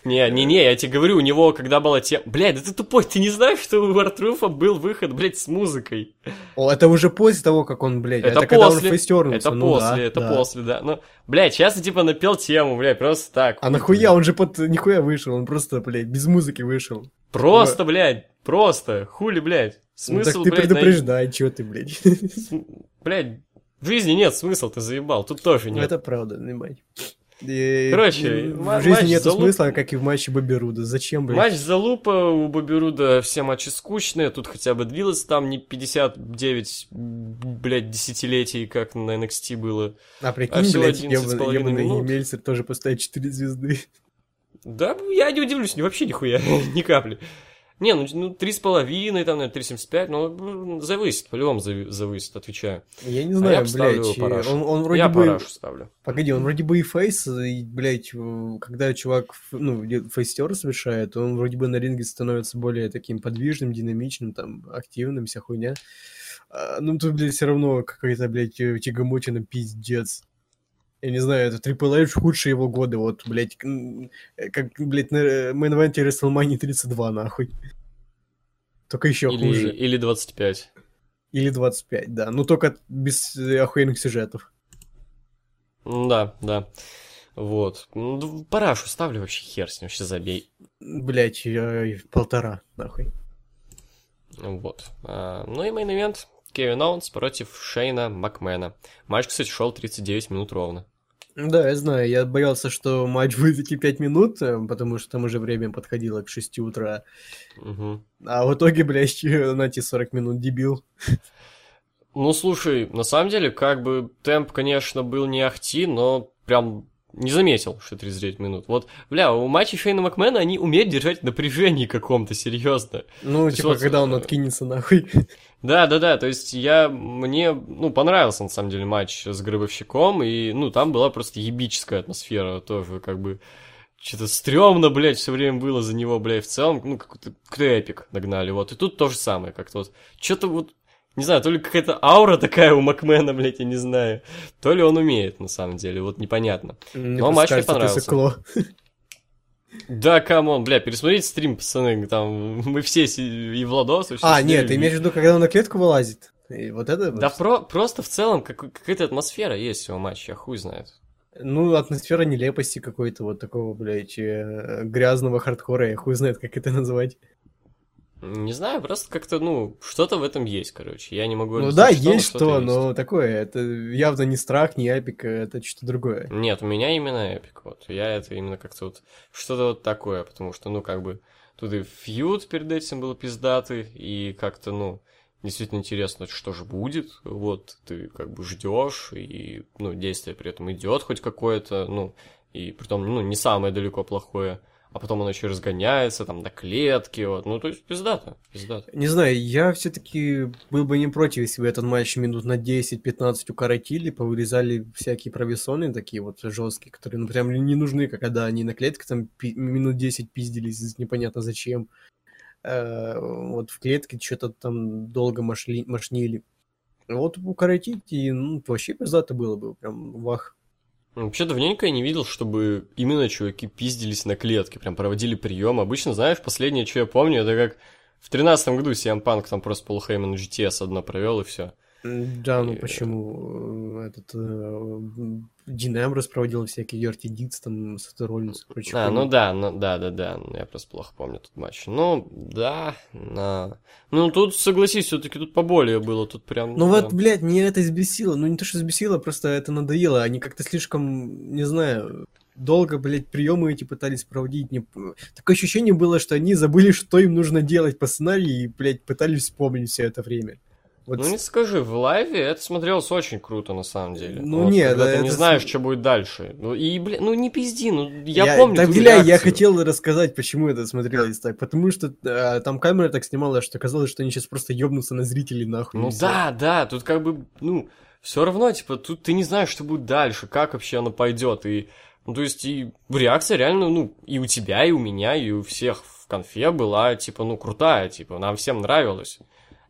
Не, не, не, я тебе говорю, у него, когда была тема... Блядь, да ты тупой, ты не знаешь, что у Артруфа был выход, блядь, с музыкой? О, это уже после того, как он, блядь, Это это, когда он после, фейстернулся. Это ну после, да, это да. после, да. Ну, блядь, сейчас типа напел тему, блядь, просто так. А нахуя? Он же под нихуя вышел, он просто, блядь, без музыки вышел. Просто, блядь, просто. Хули, блядь. Ну, так Смысл, ты блядь, на- предупреждай, чё ты, блядь. См- Блядь, в жизни нет смысла, ты заебал. Тут тоже Ну, нет. это правда, ебать. И- Короче, в жизни матч нет за лук- смысла, как и в матче Бобби Руда. Зачем, блядь? Матч за лупа у Бобби Руда все матчи скучные, тут хотя бы длилось там не 59, блядь, десятилетий, как на NXT было. А а прикинь, всего блядь, 11 с ебаный. Мельцер тоже поставит 4 звезды. Да, я не удивлюсь, вообще нихуя, (laughs) ни капли. Не, ну, ну 3,5, там, наверное, 3,75, ну, завысит, по-любому зави- завысит, отвечаю. Я не А знаю, я бы ставлю блядь. Парашу. Он, он вроде я бы... парашу ставлю. Погоди, он вроде бы и фейс, и, блядь, э, когда чувак, ну, фейстер совершает, он вроде бы на ринге становится более таким подвижным, динамичным, там, активным, вся хуйня. А, ну, тут, блядь, все равно какая-то, блядь, э, тягомотина пиздец. Я не знаю, это Triple H худшие его годы, вот, блядь, э, как, блядь, на мейн-эвенте WrestleMania 32, нахуй. Только еще Или, хуже. или 25. Или 25, да. Ну, только без э, охуенных сюжетов. Да, да. Вот. Ну, Парашу ставлю вообще хер с ним, вообще забей. Блять, полтора, нахуй. Вот. А, ну и main event. Кевин Оуэнс против Шейна Макмена. Матч, кстати, шел 39 минут ровно. Да, я знаю, я боялся, что матч будет идти 5 минут, э, потому что там уже время подходило к 6 утра. Мгм. А в итоге, блядь, на эти 40 минут дебил. Ну, слушай, на самом деле, как бы темп, конечно, был не ахти, но прям не заметил, что 39 минут. Вот, бля, у матчей Шейна Макмена они умеют держать напряжение каком-то, серьезно. Ну, есть типа, вот, когда он э, откинется нахуй. (laughs) Да, да, да, то есть я, мне, ну, понравился, на самом деле, матч с Гробовщиком, и, ну, там была просто ебическая атмосфера тоже, как бы, что-то стрёмно, блядь, все время было за него, блядь, в целом, ну, какой-то эпик нагнали, вот, и тут то же самое, как-то вот, что-то вот, не знаю, то ли какая-то аура такая у Макмена, блядь, я не знаю, то ли он умеет, на самом деле, вот непонятно. Но матч мне понравился. Да, come on, бля, пересмотрите стрим, пацаны, там, мы все, и Владос, вообще А, нет, ты имеешь в виду, когда он на клетку вылазит? И вот это? Да про, просто в целом как, какая-то атмосфера есть у матча, хуй знает. Ну, атмосфера нелепости какой-то вот такого, блядь, э, грязного хардкора, я хуй знает, как это назвать. Не знаю, просто как-то, ну, что-то в этом есть, короче. Я не могу Ну да, что, но есть что-то что, есть. но такое, это явно не страх, не эпик, это что-то другое. Нет, у меня именно эпик, вот. Я это именно как-то вот, что-то вот такое, потому что, ну, как бы, тут и фьюд перед этим был пиздатый, и как-то, ну, действительно интересно, что же будет, вот, ты как бы ждешь, и, ну, действие при этом идет хоть какое-то, ну, и притом, ну, не самое далеко плохое, а потом оно еще разгоняется, там, на клетке, вот, ну, то есть пиздато, пиздато. Не знаю, я все-таки был бы не против, если бы этот матч минут на 10-15 укоротили, повырезали всякие провисоны такие вот жесткие, которые, ну, прям не нужны, когда они на клетке там минут 10 пиздились, непонятно зачем. Э, Вот в клетке что-то там долго мошли, мошнили. Вот укоротить, и ну, вообще пиздато было бы, прям вах. Вообще давненько я не видел, чтобы именно чуваки пиздились на клетке, прям проводили прием. Обычно, знаешь, последнее, что я помню, это как в тринадцатом году CM Punk там просто Пол Хейман GTS одно провел и все. Да, ну И- почему э, этот э, Дин Эмброс проводил всякие Йорти Дитс там с Роллинс и прочее. А, ну да, ну да, да, да, я просто плохо помню тот матч. Ну, да, на... Ну, тут, согласись, все-таки тут поболее было, тут прям... Ну да. вот, блядь, меня это взбесило. Ну не то, что взбесило, просто это надоело. Они как-то слишком, не знаю, долго, блядь, приемы эти пытались проводить. Не... Такое ощущение было, что они забыли, что им нужно делать по сценарию, и, блядь, пытались вспомнить все это время. Вот Ну, не скажи, в лайве это смотрелось очень круто, на самом деле. Ну, Вот, нет, когда да, ты не это знаешь, с- что будет дальше. Ну, и, блин, ну, не пизди, ну, я, помню Да, бля, я хотел рассказать, почему это смотрелось так. Потому что э, там камера так снимала, что казалось, что они сейчас просто ёбнутся на зрителей нахуй. Ну да, да, тут как бы, ну, все равно, типа, тут ты не знаешь, что будет дальше, как вообще оно пойдет. И, ну, то есть, и реакция реально, ну, и у тебя, и у меня, и у всех в конфе была, типа, ну, крутая, типа, нам всем нравилось.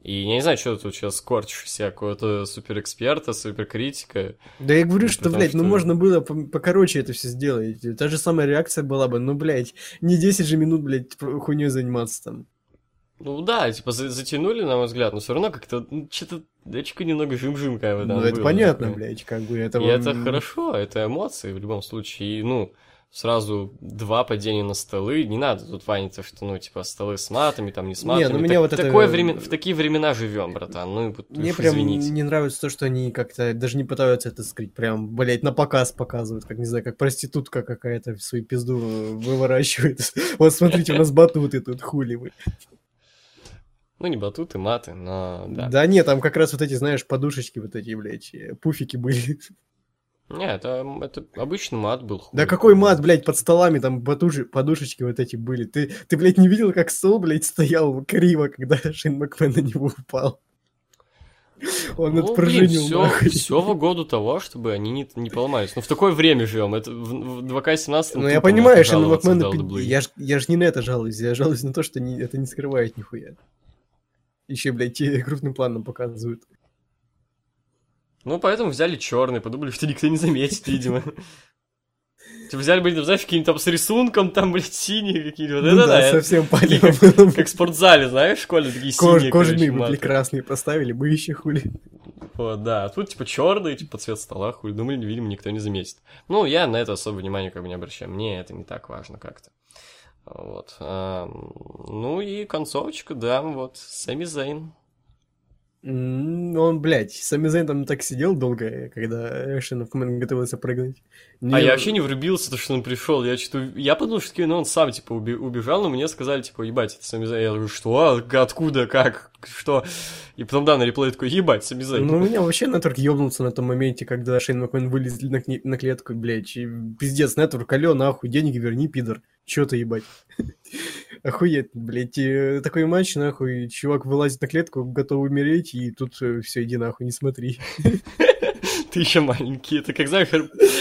И я не знаю, что ты тут сейчас скорчишь себя, какого-то суперэксперта, суперкритика. Да я говорю, Ну, что, блядь, ну что- можно было по- покороче это все сделать. Та же самая реакция была бы, ну, блядь, не 10 же минут, блядь, хуйней заниматься там. Ну да, типа, за- затянули, на мой взгляд, но все равно как-то, ну, что-то, дочка немного жим-жим, как бы, там ну, это было понятно, такое. блядь, как бы это... И это хорошо, это эмоции в любом случае. И, ну, сразу два падения на столы. Не надо тут ваниться, что, ну, типа, столы с матами, там не с Не, матами. ну, меня Так- вот это- такое. В такие времена живем, братан. Ну, вот Мне уж прям извините. не нравится то, что они как-то даже не пытаются это скрыть, прям, блядь, на показ показывают, как, не знаю, как проститутка какая-то свою пизду выворачивает. (laughs) Вот смотрите, у нас батуты тут, хули вы. Ну, не батуты, маты, но да. Да нет, там как раз вот эти, знаешь, подушечки вот эти, блядь, э, пуфики были. (laughs) Не, это, это обычный мат был. хуй. Да какой мат, блядь, под столами там батуши, подушечки вот эти были. Ты, ты, блядь, не видел, как стол, блядь, стоял криво, когда (laughs) Шейн Макмен на него упал? Он Ну, отпружинил, все, нахуй. все в угоду того, чтобы они не, не поломались. Ну, в такое время живем. Это в, в 2К17 Ну, я понимаю, Шейн Макмен, я ж, я ж не на это жалуюсь, я жалуюсь на то, что не, это не скрывает нихуя. Еще, блядь, крупным планом показывают. Ну, поэтому взяли черный, подумали, что никто не заметит, видимо. (laughs) Типа взяли, блин, знаешь, какие-нибудь там с рисунком, там, блядь, синие какие-нибудь. Ну да, да. совсем (laughs) полено как, в спортзале, знаешь, в школе такие синие, Кожаные были красные поставили, бы еще хули. Вот, да. А тут, типа, черный, типа, цвет стола, хуй. Думали, видимо, никто не заметит. Ну, я на это особо внимания как бы не обращаю. Мне это не так важно как-то. Вот. Ну и концовочка, да, вот. Сами Зейн. Он, блядь, Сами Зейн там так сидел долго, когда Эшен в команд готовился прыгнуть. А я вообще не врубился, то, что он пришел. Я что-то... Я подумал, что ну, он сам, типа, убежал, но мне сказали, типа, ебать, это Сами Зейн. Я говорю, что? Откуда? Как? Что? И потом, да, на реплей такой, ебать, Сами Зейн. Ну, у меня вообще нетворк ёбнулся на том моменте, когда Шейн Макмен вылезли на, кни- на клетку, блядь. И пиздец, нетворк, алё, нахуй, денег верни, пидор. Чё ты, ебать? (laughs) Охуеть, блядь. И такой матч, нахуй, чувак вылазит на клетку, готов умереть, и тут все, иди нахуй, не смотри. (laughs) Ты еще маленький. Это как, знаешь,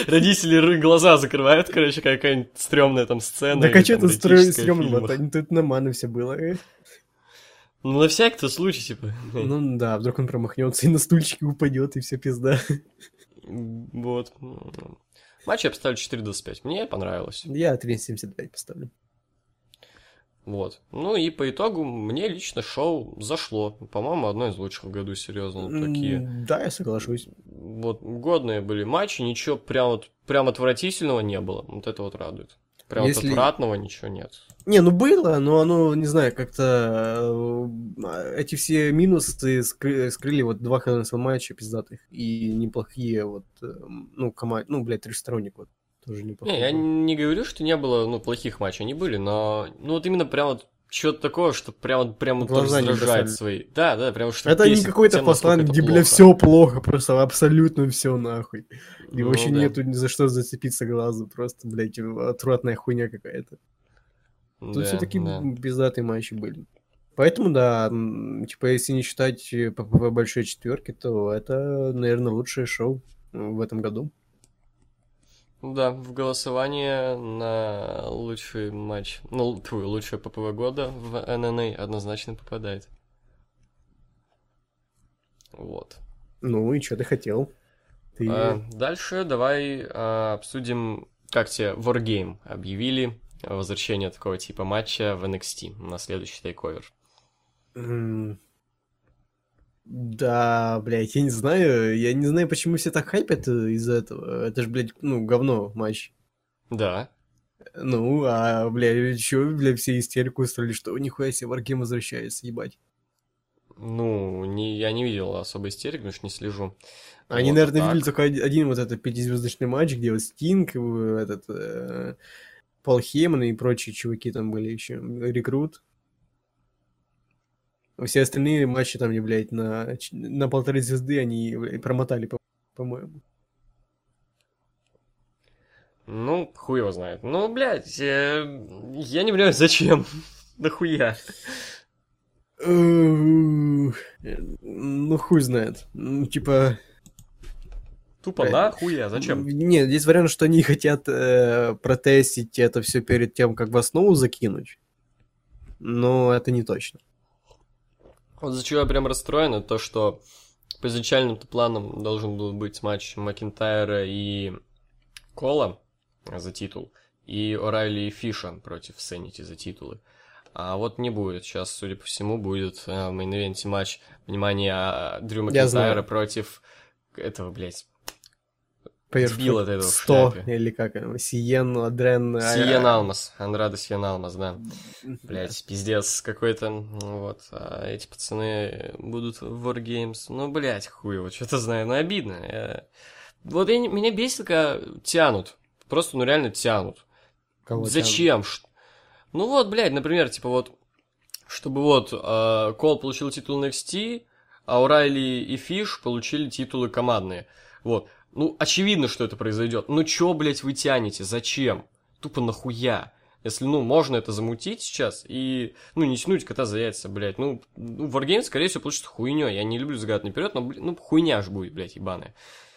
родители глаза закрывают, короче, какая-нибудь стрёмная там сцена. А строишь эротическая в стрёмно, тут нормально все было. э. Ну, на всякий-то случай, типа. Ну да, вдруг он промахнется и на стульчике упадет, и все пизда. Вот. Матч я поставлю 4.25. Мне понравилось. Я 3.75 поставлю. Вот. Ну и по итогу мне лично шоу зашло. По-моему, одно из лучших в году, серьезно. Вот такие. Да, я соглашусь. Вот годные были матчи, ничего прям вот прям отвратительного не было. Вот это вот радует. Прям Если- вот отвратного ничего нет. Не, ну было, но оно, не знаю, как-то э, эти все минусы скры- скрыли вот два ХНСЛ матча пиздатых и неплохие вот, э, ну, команд, ну, блядь, трехсторонник вот, тоже неплохой. Не, я не говорю, что не было, ну, плохих матчей, они были, но, ну, вот именно прям вот что-то такое, что прям, прям вот Глаза не раздражает свои. Да, да, прям что Это не какой-то это где, бля, все плохо, просто абсолютно все нахуй. И Ну вообще да. нету ни за что зацепиться глазу, просто, блядь, отвратная хуйня какая-то. Тут Да, все-таки да. пиздатые матчи были. Поэтому, да, типа, если не считать э, ППВ большой четверки, то это, наверное, лучшее шоу э, в этом году. Да, в голосование на лучший матч, ну, твой лучшее ППВ года в ННА однозначно попадает. Вот. Ну и что ты хотел? Ты... А, дальше давай а, обсудим, как тебе Wargame объявили возвращение такого типа матча в NXT на следующий тейковер. м, Да, блядь, я не знаю. Я не знаю, почему все так хайпят э, из-за этого. Это же, блядь, ну, говно матч. Да. Ну, а, бля, еще, бля, все истерику устроили, что нихуя себе Wargame возвращается, ебать. Ну, не, я не видел особо истерик, потому что не слежу. Они, Вот, наверное, а видели так? только один, один вот этот пятизвездочный матч, где вот Стинг, э, этот э, Пол Хейман и прочие чуваки там были еще, рекрут. Все остальные матчи там, блядь, на, на полторы звезды они блядь, промотали, по- по-моему. Ну, хуй его знает. Ну, блядь, э, я не понимаю, зачем. (laughs) Нахуя? Ну, хуй знает. Ну, Типа... Тупо Блядь. нахуя? Зачем? Нет, есть вариант, что они хотят э, протестить это все перед тем, как в основу закинуть. Но это не точно. Вот за чего я прям расстроен, это то, что по изначальным-то планам должен был быть матч Макинтайра и Кола за титул, и Орайли и Фиша против Сенити за титулы. А вот не будет. Сейчас, судя по всему, будет э, в мейн-ивенте матч, внимание, а, Дрю Макинтайра против этого, блядь, Сбил от этого в 100, шляпе. или как Сиен, Адрен... а, Сиен а, Алмас, Андрада Сиен Алмас, да. Блять, пиздец какой-то. Вот. А эти пацаны будут в Wargames. Ну, блять, хуй его, что-то знаю. Ну, обидно. Я- Вот я меня бесит, когда тянут. Просто, ну, реально тянут. кого? Зачем? Ш- Ну, вот, блядь, например, типа вот, чтобы вот э, Кол получил титул NXT, а Урайли и Фиш получили титулы командные. Вот. Ну, очевидно, что это произойдет. Ну, чё, блядь, вы тянете? Зачем? Тупо нахуя? Если, ну, можно это замутить сейчас и, ну, не тянуть кота за яйца, блядь. Ну, ну Wargames, скорее всего, получится хуйней. Я не люблю загадать наперед, но, блин, ну, хуйня ж будет, блядь, ебаная.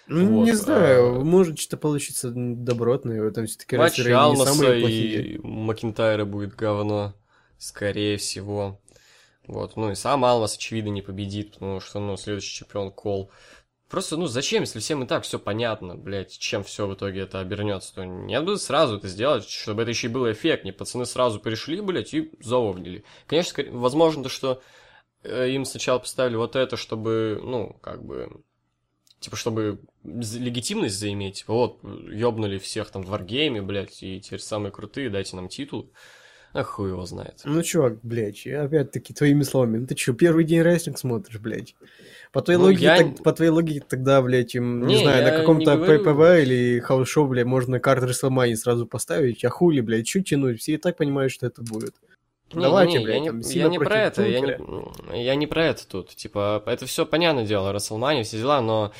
Ну, Вот, не знаю, а- может что-то получится добротное, там все-таки Матч Алмаса и Макинтайра будет говно, скорее всего. Вот, ну и сам Алмас, очевидно, не победит, потому что, ну, следующий чемпион Кол. Просто, ну, зачем, если всем и так все понятно, блядь, чем все в итоге это обернется, то нет бы сразу это сделать, чтобы это еще и было эффектнее. Пацаны сразу пришли, блядь, и заовнили. Конечно, возможно, то, что э, им сначала поставили вот это, чтобы, ну, как бы, типа, чтобы легитимность заиметь. Типа, вот, ёбнули всех там в варгейме, блядь, и теперь самые крутые, дайте нам титул. А хуй его знает. Ну, чувак, блядь, опять-таки твоими словами. Ну ты что, первый день рестлинг смотришь, блядь? По твоей, Ну, логике, я- так- по твоей логике тогда, блядь, им, не, Не, знаю, на каком-то говорю. ППВ или house show, блядь, можно карты Рестлмани сразу поставить, а хули, блядь, чуть тянуть, все и так понимают, что это будет. Не, Давайте, не, блядь, я не, я не про это, я не, я не про это тут. Типа, это все понятное дело, Рестлмания, все дела, но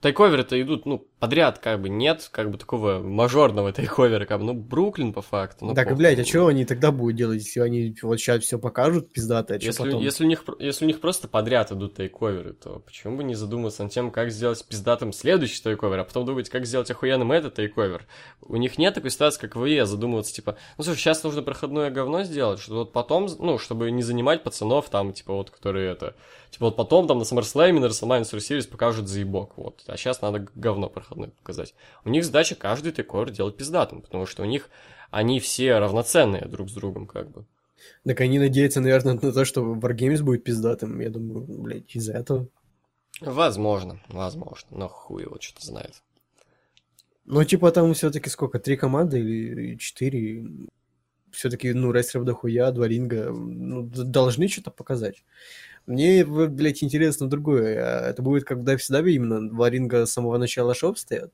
takeover ы-то идут, ну, подряд, как бы, нет, как бы, такого мажорного takeover а, как бы, ну, Бруклин, по факту. ну, так, и, похуй. блядь, а что они тогда будут делать, если они вот сейчас все покажут, пиздато, а Если, потом? если, у них, если у них просто подряд идут тайковеры, то почему бы не задуматься над тем, как сделать пиздатым следующий тайковер, а потом думать, как сделать охуенным этот тайковер. У них нет такой ситуации, как в ИЕ, задумываться, типа, ну, слушай, сейчас нужно проходное говно сделать, что вот потом, ну, чтобы не занимать пацанов там, типа, вот, которые это, типа, вот потом там на SummerSlam, на WrestleMania Series покажут заебок, вот, а сейчас надо говно проходное показать. У них задача каждый тайковер делать пиздатым, потому что у них они все равноценные друг с другом, как бы. Так они надеются, наверное, на то, что Wargames будет пиздатым, я думаю, блядь, из-за этого. Возможно, возможно, но хуй его что-то знает. Ну, типа, там все-таки сколько, три команды или четыре? Все-таки, ну, рестлеров дохуя, два ринга, ну, должны что-то показать. Мне, блядь, интересно другое. А Это будет как в WCW именно два ринга с самого начала шоу стоят?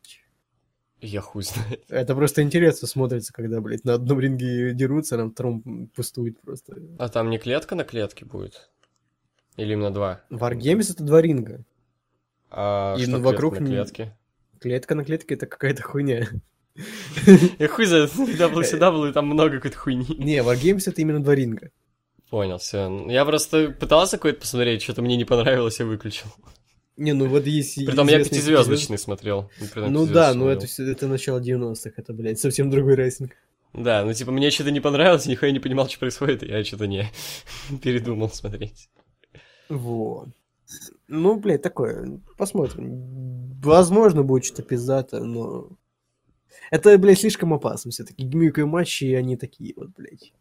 Я хуй знает. Это просто интересно смотрится, когда, блядь, на одном ринге дерутся, а на втором пустует просто. А там не клетка на клетке будет? Или именно два? Wargames это два ринга. А И, что ну, клетка вокруг на не- клетке? Клетка на клетке это какая-то хуйня. (laughs) Я хуй знает, (laughs) WCW там много какой-то хуйни. Не, Wargames это именно два ринга. Понял, все. Я просто пытался какой-то посмотреть, что-то мне не понравилось, я выключил. Не, ну вот есть... Притом я пятизвездочный смотрел. Ну да, пятизвездочный ну это, это начало 90-х, это, блядь, совсем другой рестлинг. Да, ну типа мне что-то не понравилось, нихуя не понимал, что происходит, и я что-то не (laughs) передумал смотреть. Вот. Ну, блядь, такое. Посмотрим. Возможно, будет что-то пиздато, но... Это, блядь, слишком опасно все-таки. Гиммиковые матчи, они такие вот, блядь.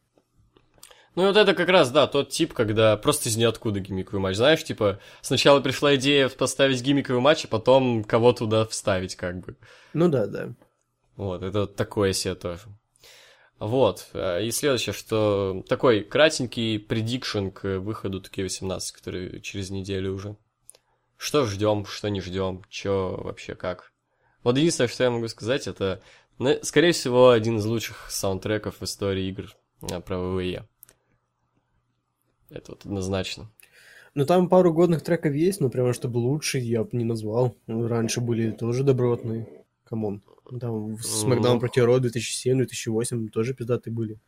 Ну и вот это как раз, да, тот тип, когда просто из ниоткуда гиммиковый матч. Знаешь, типа, сначала пришла идея поставить гиммиковый матч, а потом кого туда вставить, как бы. Ну да, да. Вот, это вот такое себе тоже. Вот, э, и следующее, что такой кратенький предикшн к выходу ТК-18, который через неделю уже. Что ждем, что не ждем, что вообще как. Вот единственное, что я могу сказать, это, ну, скорее всего, один из лучших саундтреков в истории игр э, про ВВЕ. Это вот однозначно. Ну там пару годных треков есть, но прямо чтобы лучше я бы не назвал. Ну, Раньше были тоже добротные. Come on. Там в SmackDown Ну. против Raw 2007-2008 тоже пиздатые были.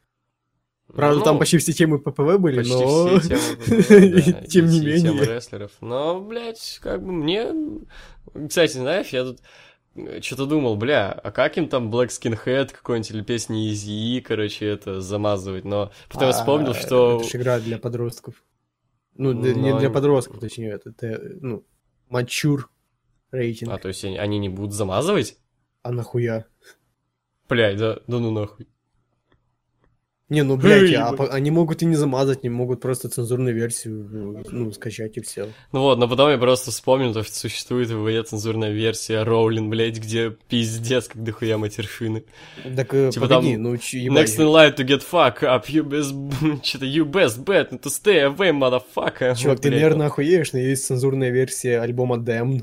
Правда, Ну, там почти все темы ППВ были, Почти но... все (laughs) темы, (laughs) да, Тем не все темы менее. рестлеров. Но, блядь, как бы мне... Кстати, знаешь, я тут что-то думал, бля, а как им там Black Skinhead какой-нибудь или песни Yeezy, короче, это замазывать, но потом я вспомнил, А, что... Это же игра для подростков. Ну, для- не Но- для подростков, точнее, это, это, ну, мачур рейтинг. А, то есть они, они не будут замазывать? А нахуя? Блядь, да, да ну нахуй. Не, ну, блядь, а они могут и не замазать, не могут просто цензурную версию, ну, скачать и все. Ну вот, но потом я просто вспомнил, то, что существует в цензурная версия Роулин, блядь, где пиздец, как дохуя матершины. Так, э, Типа погоди, там ну, ч-. Next in line to get fuck up, you best... (laughs) Что-то you best bet to stay away, motherfucker. Чувак, ты, Блядь. наверное, охуеешь, но есть цензурная версия альбома Damned.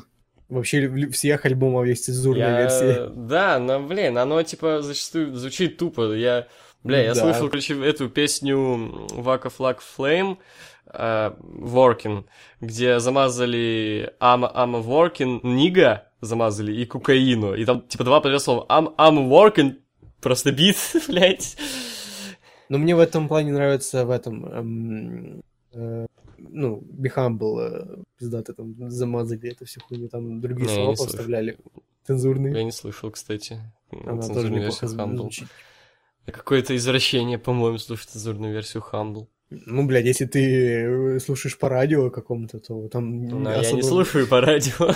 Вообще, всех альбомов есть цензурная Я- версия. Да, но, блин, оно, типа, зачастую звучит тупо. Я, бля, я Да. слышал, короче, эту песню Вака Флаг Flame, э, Working, где замазали I'm, I'm working, нига замазали и кокаину. И там, типа, два подряд слова I'm, I'm working, просто бит, (laughs) блядь. Но мне в этом плане нравится в этом... эм, э, ну, Be Humble, э, пиздато там замазали эту всю хуйню, там другие Не, я слова не слышал. повставляли. Цензурные. Я не слышал, кстати. Она тоже неплохо звучит. Какое-то извращение, по-моему, слушать цензурную версию Humble. Ну, блядь, если ты э, слушаешь по радио какому-то, то там я особо- не слушаю по радио.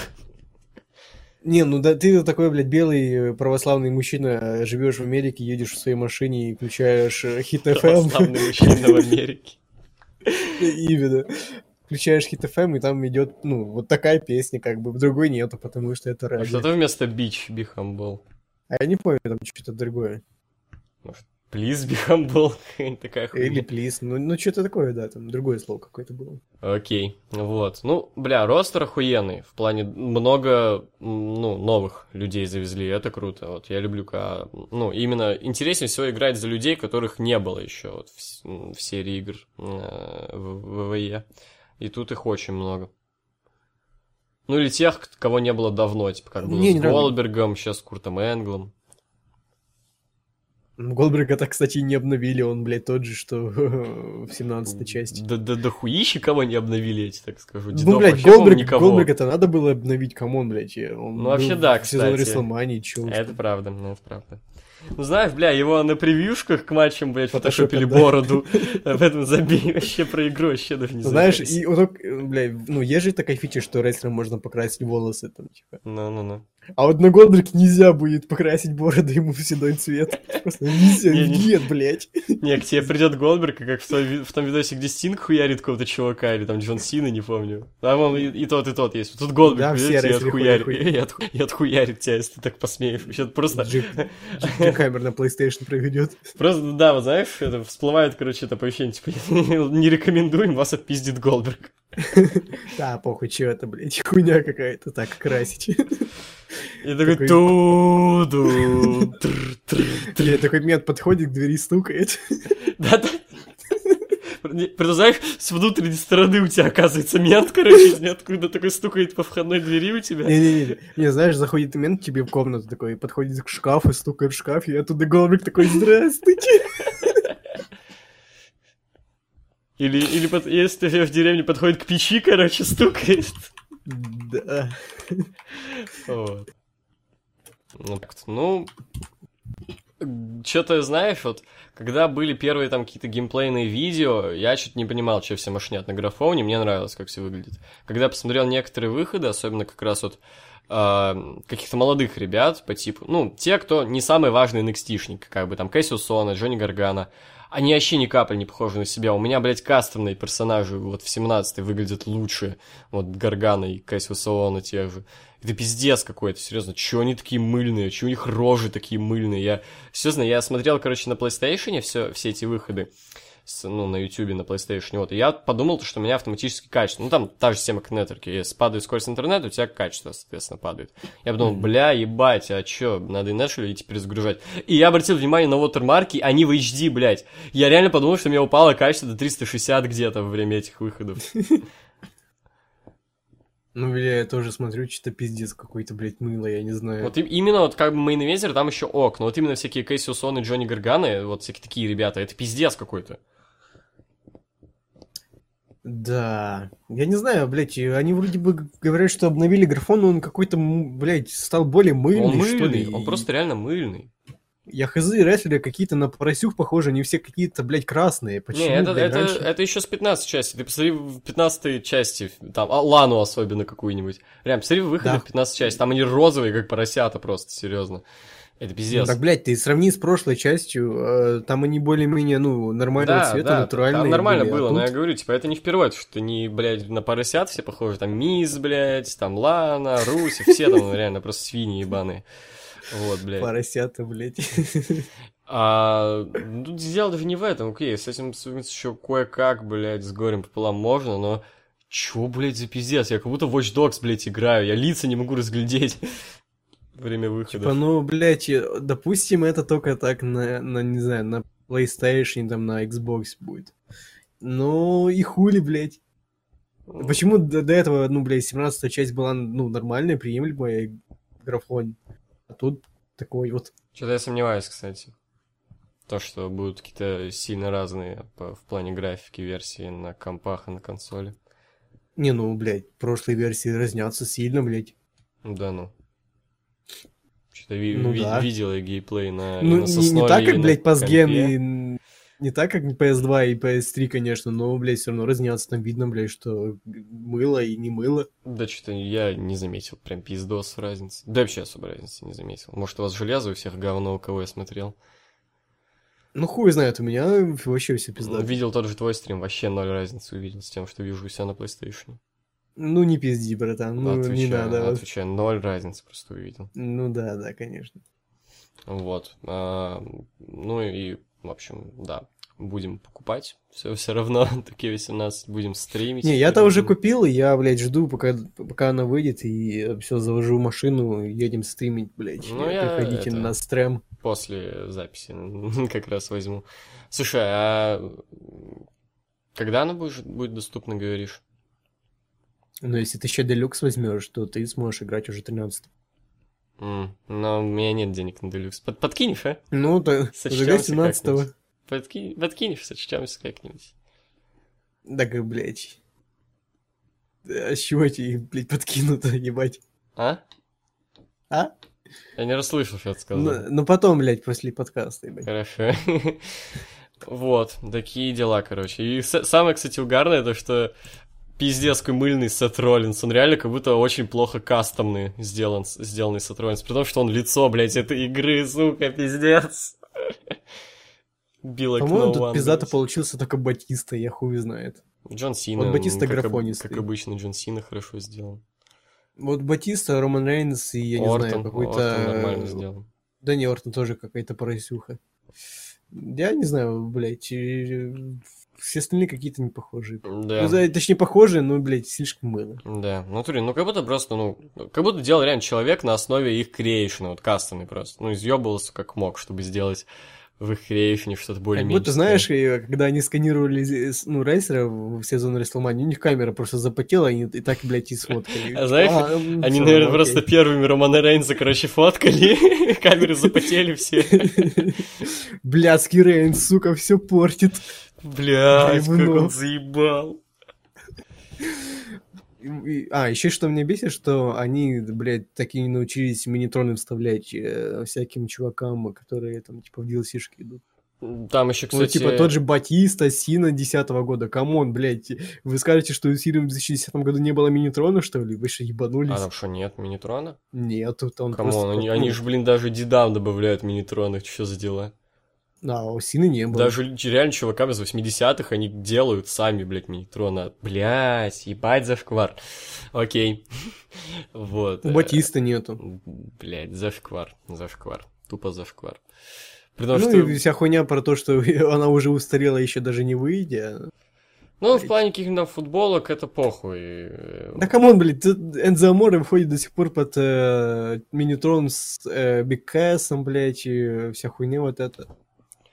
Не, ну да ты такой, блядь, белый э, православный мужчина, живешь в Америке, едешь в своей машине и включаешь э, хит FM. Православный мужчина в Америке. (laughs) Именно. Включаешь хит FM, и там идет, ну, вот такая песня, как бы, другой нету, потому что это А рэп. что-то вместо бич be humble. А я не помню, там что-то другое. Be humble. (laughs) Какая-нибудь такая хуйня. Или плиз, ну, ну что-то такое, да, там другое слово какое-то было. Окей, вот. Ну, бля, ростер охуенный. В плане много, ну, новых людей завезли, это круто. Вот я люблю, когда, ну, именно интереснее всего играть за людей, которых не было еще вот в, в серии игр э, в ВВЕ. И тут их очень много. Ну, или тех, к- кого не было давно, типа, как было с не. Голдбергом, сейчас с Куртом Энглом. Ну, Голдберга-то, кстати, не обновили, он, блядь, тот же, что (laughs) в 17 части. Да, да, да хуищи кого не обновили, я тебе так скажу. Ну, Дедов блядь, вообще, по-моему, Голдберг. Голдберга-то надо было обновить, come on, блядь. Он Ну, вообще, да, в сезон кстати. Реслмании, чё Это правда, ну, это правда. Ну, знаешь, бля, его на превьюшках к матчам, блядь, фотошопили да. бороду. (laughs) Об этом забей вообще про игру, вообще даже не Знаешь, и блядь, ну, есть же такая фича, что рестлерам можно покрасить волосы, там, типа. Ну-ну-ну. А вот на Голдберг нельзя будет покрасить бороду ему в седой цвет. Просто нельзя, Не-не. нет, блядь. Не, к тебе придет Голдберг, и как в, ви- в том видосе, где Стинг хуярит какого-то чувака, или там Джон Сина, не помню. Там и, и тот, и тот есть. Тут Голдберг Да, придет и отхуярит, и, отху- и отхуярит тебя, если ты так посмеешь. Вообще, просто, Джим Хаммер на PlayStation проведет. просто, да, вот знаешь, это всплывает, короче, это оповещение, типа, (laughs) не рекомендуем, вас отпиздит Голдберг. (laughs) Да, похуй, чё это, блядь, (laughs) хуйня какая-то так красить. (laughs) И такой туду. Блядь, такой мент подходит к двери, стукает. Да-да. Представляешь, с внутренней стороны у тебя оказывается мент, короче, из ниоткуда такой стукает по входной двери у тебя. Не-не-не, не, знаешь, заходит мент тебе в комнату такой, подходит к шкафу, стукает в шкаф, и оттуда Голдберг такой, здравствуйте. Или, или под- если в деревне подходит к печи, короче, стукает. Да. Вот. Ну, ну, что-то, знаешь, вот, когда были первые там какие-то геймплейные видео, я что-то не понимал, что все машинят на графоне, мне нравилось, как все выглядит. Когда посмотрел некоторые выходы, особенно как раз вот а, каких-то молодых ребят по типу, ну, те, кто не самый важный NXT-шник, как бы там Кэссиус Сона, Джонни Гаргана, они вообще ни капли не похожи на себя. У меня, блядь, кастомные персонажи вот в 17-й выглядят лучше. Вот Гаргана и Кэссиуса Оуэна тех же. Это пиздец какой-то, серьезно. Чего они такие мыльные? Чего у них рожи такие мыльные? Я, серьезно, я смотрел, короче, на PlayStation все, все эти выходы. С, ну, на YouTube, на PlayStation, вот. И я подумал, что у меня автоматически качество. Ну, там та же система, как нетворки. Если падает скорость интернета, у тебя качество, соответственно, падает. Я подумал, бля, ебать, а чё, надо и начали идти перезагружать. И я обратил внимание на watermarки, они в HD, блядь. Я реально подумал, что у меня упало качество до 360 где-то во время этих выходов. Ну, бля, я тоже смотрю, что-то пиздец какой-то, блядь, мыло, я не знаю. Вот именно вот как бы мейн там еще ок, но вот именно всякие Кейси Усон и Джонни Гарганы, вот всякие такие ребята, это пиздец какой-то. Да, я не знаю, блядь, они вроде бы говорят, что обновили графон, но он какой-то, блядь, стал более мыльный, он что ли. мыльный, он просто реально мыльный. Я хз, рестлеры какие-то на поросюх похожи, они все какие-то, блядь, красные. Почему, Не, это, блядь, это, раньше? это еще с 15 части. Ты посмотри в 15 части, там, а, Лану особенно какую-нибудь. Прям, посмотри в выходе Да. в 15 части, там они розовые, как поросята просто, серьезно. Это Ну, пиздец. так, блядь, ты сравни с прошлой частью, э, там они более-менее, ну, нормального да, цвета, да, натуральные там нормально были, а было, но тут- я говорю, типа, это не впервые, что не, блядь, на поросят все похожи, там Мисс, блядь, там Лана, Руси, все там ну, реально просто свиньи ебаные. Вот, блядь. Поросята, блядь. А, ну, дело даже не в этом, окей, с этим еще кое-как, блядь, с горем пополам можно, но чё, блядь, за пиздец? Я как будто Watch Dogs, блядь, играю, я лица не могу разглядеть время выхода. Типа, ну, блядь, допустим, это только так на, на, не знаю, на PlayStation, там, на Xbox будет. Ну, и хули, блядь. Почему до, до этого, ну, блядь, 17 часть была, ну, нормальная, приемлемая графон, а тут такой вот... Что-то я сомневаюсь, кстати. То, что будут какие-то сильно разные по- в плане графики версии на компах и на консоли. Не, ну, блядь, прошлые версии разнятся сильно, блядь. Да ну. Что-то ви- Ну ви- да. видел я геймплей на, Ну, на не, Соснове, не так, как, блядь. Пасген и... Не так, как PS2 и PS3, конечно, но, блядь, все равно разнятся. Там видно, блядь, что мыло и не мыло. Да что-то я не заметил прям пиздос разницы. Да вообще особо разницы не заметил. Может, у вас железо у всех говно, у кого я смотрел. Ну, хуй знает, у меня вообще все пизда. Видел тот же твой стрим, вообще ноль разницы увидел с тем, что вижу у себя на PlayStation. Ну, не пизди, братан, ну, не Отвечаю, надо. вот. отвечаю, ноль разницы просто увидел. Ну да, да, конечно. Вот. а, ну и, в общем, да, будем покупать. Все, все равно, (laughs) такие 18, будем стримить. Не, я-то уже купил, и я, блядь, жду, пока, пока она выйдет, и все, завожу машину, едем стримить, блядь. Ну, я Приходите это- на стрим. После записи (laughs) как раз возьму. Слушай, а когда она будет, будет доступна, говоришь? Но если ты еще делюкс возьмешь, то ты сможешь играть уже 13 М, Но у меня нет денег на делюкс. Под, подкинешь, а? Ну, то Сочтёмся зажигай 17 -го. как-нибудь. Подки... Подкинешь, сочтемся как-нибудь. Так, блядь. А с чего тебе, блядь, подкинуто, (laughs) ебать? А? А? Я не расслышал, что ты сказал. Ну, ну потом, блядь, после подкаста, ебать. Хорошо. (laughs) Вот, такие дела, короче. И самое, кстати, угарное, то, что пиздец какой мыльный Сет Роллинс. Он реально как будто очень плохо кастомный сделан, сделанный Сет Роллинс. При том, что он лицо, блядь, этой игры, сука, пиздец. Билла По-моему, Кноуан, тут пиздато получился только Батиста, я хуй знает. Джон Сина. Вот Батиста как графонистый. Как обычно, Джон Сина хорошо сделан. Вот Батиста, Роман Рейнс и, я не знаю, какой-то... Ортон нормально сделан. Да не, Ортон тоже какая-то поросюха. Я не знаю, блядь, все остальные какие-то не похожие. Да. Ну, точнее, похожие, но, блядь, слишком мыло. Да, в натуре, ну как будто просто, ну, как будто делал реально человек на основе их креейшена, вот кастомный просто. Ну, изъебывался как мог, чтобы сделать в их креейшене что-то Как более-менее. будто, знаешь, и когда они сканировали э, ну, рейсера в сезон Рестлмании, у них камера просто запотела, и, и так, блядь, и сфоткали. А знаешь, м, Они, всё, наверное, окей. просто первыми Романа Рейнса, короче, фоткали, (laughs) камеры запотели все. (laughs) Блядский Рейн, сука, все портит. Блядь, как он заебал. А, еще что меня бесит, что они, блядь, так и не научились минитроны вставлять э, всяким чувакам, которые там, типа, в DLC-шки идут. Там еще, Ну, кстати... типа, тот же Батиста, Сина 10 года, come on, блядь. Вы скажете, что у Сина в 2010 году не было минитрона, что ли? Вы что, ебанулись? А там что, нет минитрона? Нет, он Come on, просто... они, ну, они же, блин, даже дедам добавляют минитроны, что за дела? А, у Сины не было. Даже реально чувакам из 80-х они делают сами, блядь, минитрона. Блядь, ебать зашквар. Окей. (laughs) Вот. У Батиста нету. Блядь, зашквар, зашквар. Тупо зашквар. При том, ну что... и вся хуйня про то, что (laughs) она уже устарела, еще даже не выйдя. Ну, в плане каких-то футболок это похуй. Да come on, блядь, тут Энзо Аморе выходит до сих пор под э, Минитрон с э, Биг блядь, и вся хуйня вот эта.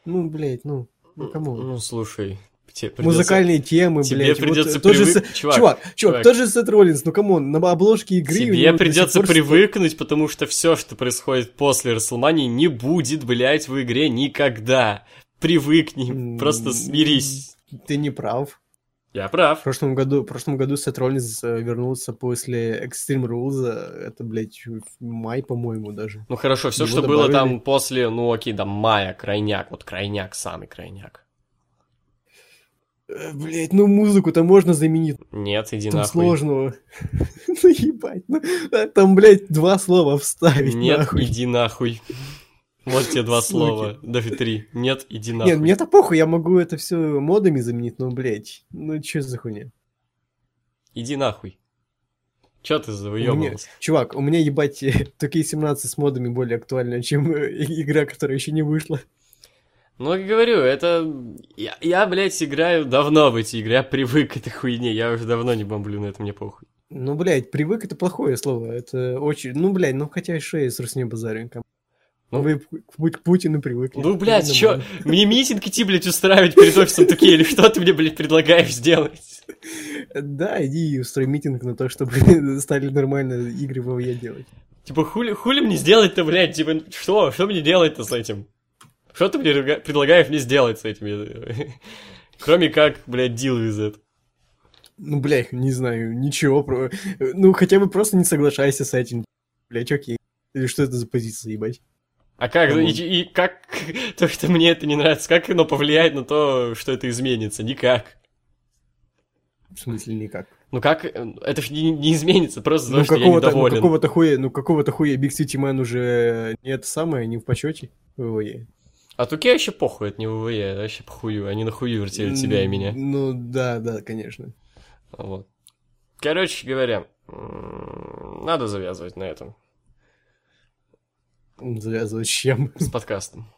Ну, блядь, ну, ну come on. Ну, слушай, тебе придется- Музыкальные темы, тебе блядь. придется вот, же привык- Сет- чувак, чувак, чувак, тот же Сет Роллинс, ну come on, на обложке игры... Тебе придется привыкнуть, потому что все, что происходит после Расселмании, не будет, блядь, в игре никогда. Привыкни, просто смирись. Ты не прав. Я В прав. прошлом году, в прошлом году Сет Роллинс э, вернулся после Extreme Rules, э, это, блядь, в май, по-моему, даже. Ну хорошо, все, Его что было добавили. там после, ну окей, да, мая, крайняк, вот крайняк, самый крайняк. Э, Блядь, ну музыку-то можно заменить, Нет, иди там нахуй. сложного. (laughs) Ну ебать, ну, а там, блядь, два слова вставить, Нет, нахуй. иди нахуй. Вот тебе два слова, даже три. Нет, иди нахуй. Нет, мне-то похуй, я могу это все модами заменить, но, блядь, ну чё за хуйня? Иди нахуй. Чё ты завоёбывался? Чувак, у меня, ебать, (laughs) такие 17 с модами более актуальны, чем э, (laughs) игра, которая еще не вышла. Ну, как говорю, это... Я, я, блядь, играю давно в эти игры, я привык к этой хуйне, я уже давно не бомблю на это, мне похуй. Ну, блядь, привык это плохое слово. Это очень. Ну, блядь, ну хотя что я с Русней базарю. Ну, Вы к Путину привыкли. Ну, блядь, чё, мне митинг идти, блядь, устраивать перед офисом такие, или что ты мне, блядь, предлагаешь сделать? Да, иди и устрой митинг на то, чтобы (laughs) стали нормально игры в ВВЕ делать. Типа, хули, хули мне сделать-то, блядь, типа, что, что мне делать-то с этим? Что ты мне предлагаешь мне сделать с этим? (laughs) Кроме как, блядь, дил из этого. Ну, блядь, не знаю, ничего. Про... Ну, хотя бы просто не соглашайся с этим. Блядь, окей. Или что это за позиция, ебать? А как, Ну. и, и как, (laughs) то, что мне это не нравится, как оно повлияет на то, что это изменится? Никак. В смысле никак. Ну как, э, это же не, не изменится, просто Ну потому какого-то, ну какого-то хуя, ну какого-то хуя Big City Man уже не это самое, не в почете в ВВЕ. А Туке вообще похуй, это не ВВЕ, вообще похую, они нахую вертели тебя и меня. Ну да, да, конечно. Вот. Короче говоря, надо завязывать на этом, Завязывать с чем? с подкастом.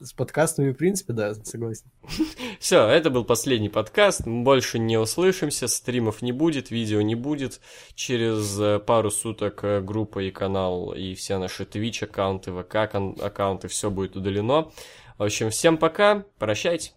С подкастами, в принципе, да, согласен. (laughs) Все, это был последний подкаст. Мы больше не услышимся, стримов не будет, видео не будет. Через э, пару суток э, группа и канал, и все наши Twitch аккаунты, ВК аккаунты, все будет удалено. В общем, всем пока, прощайте.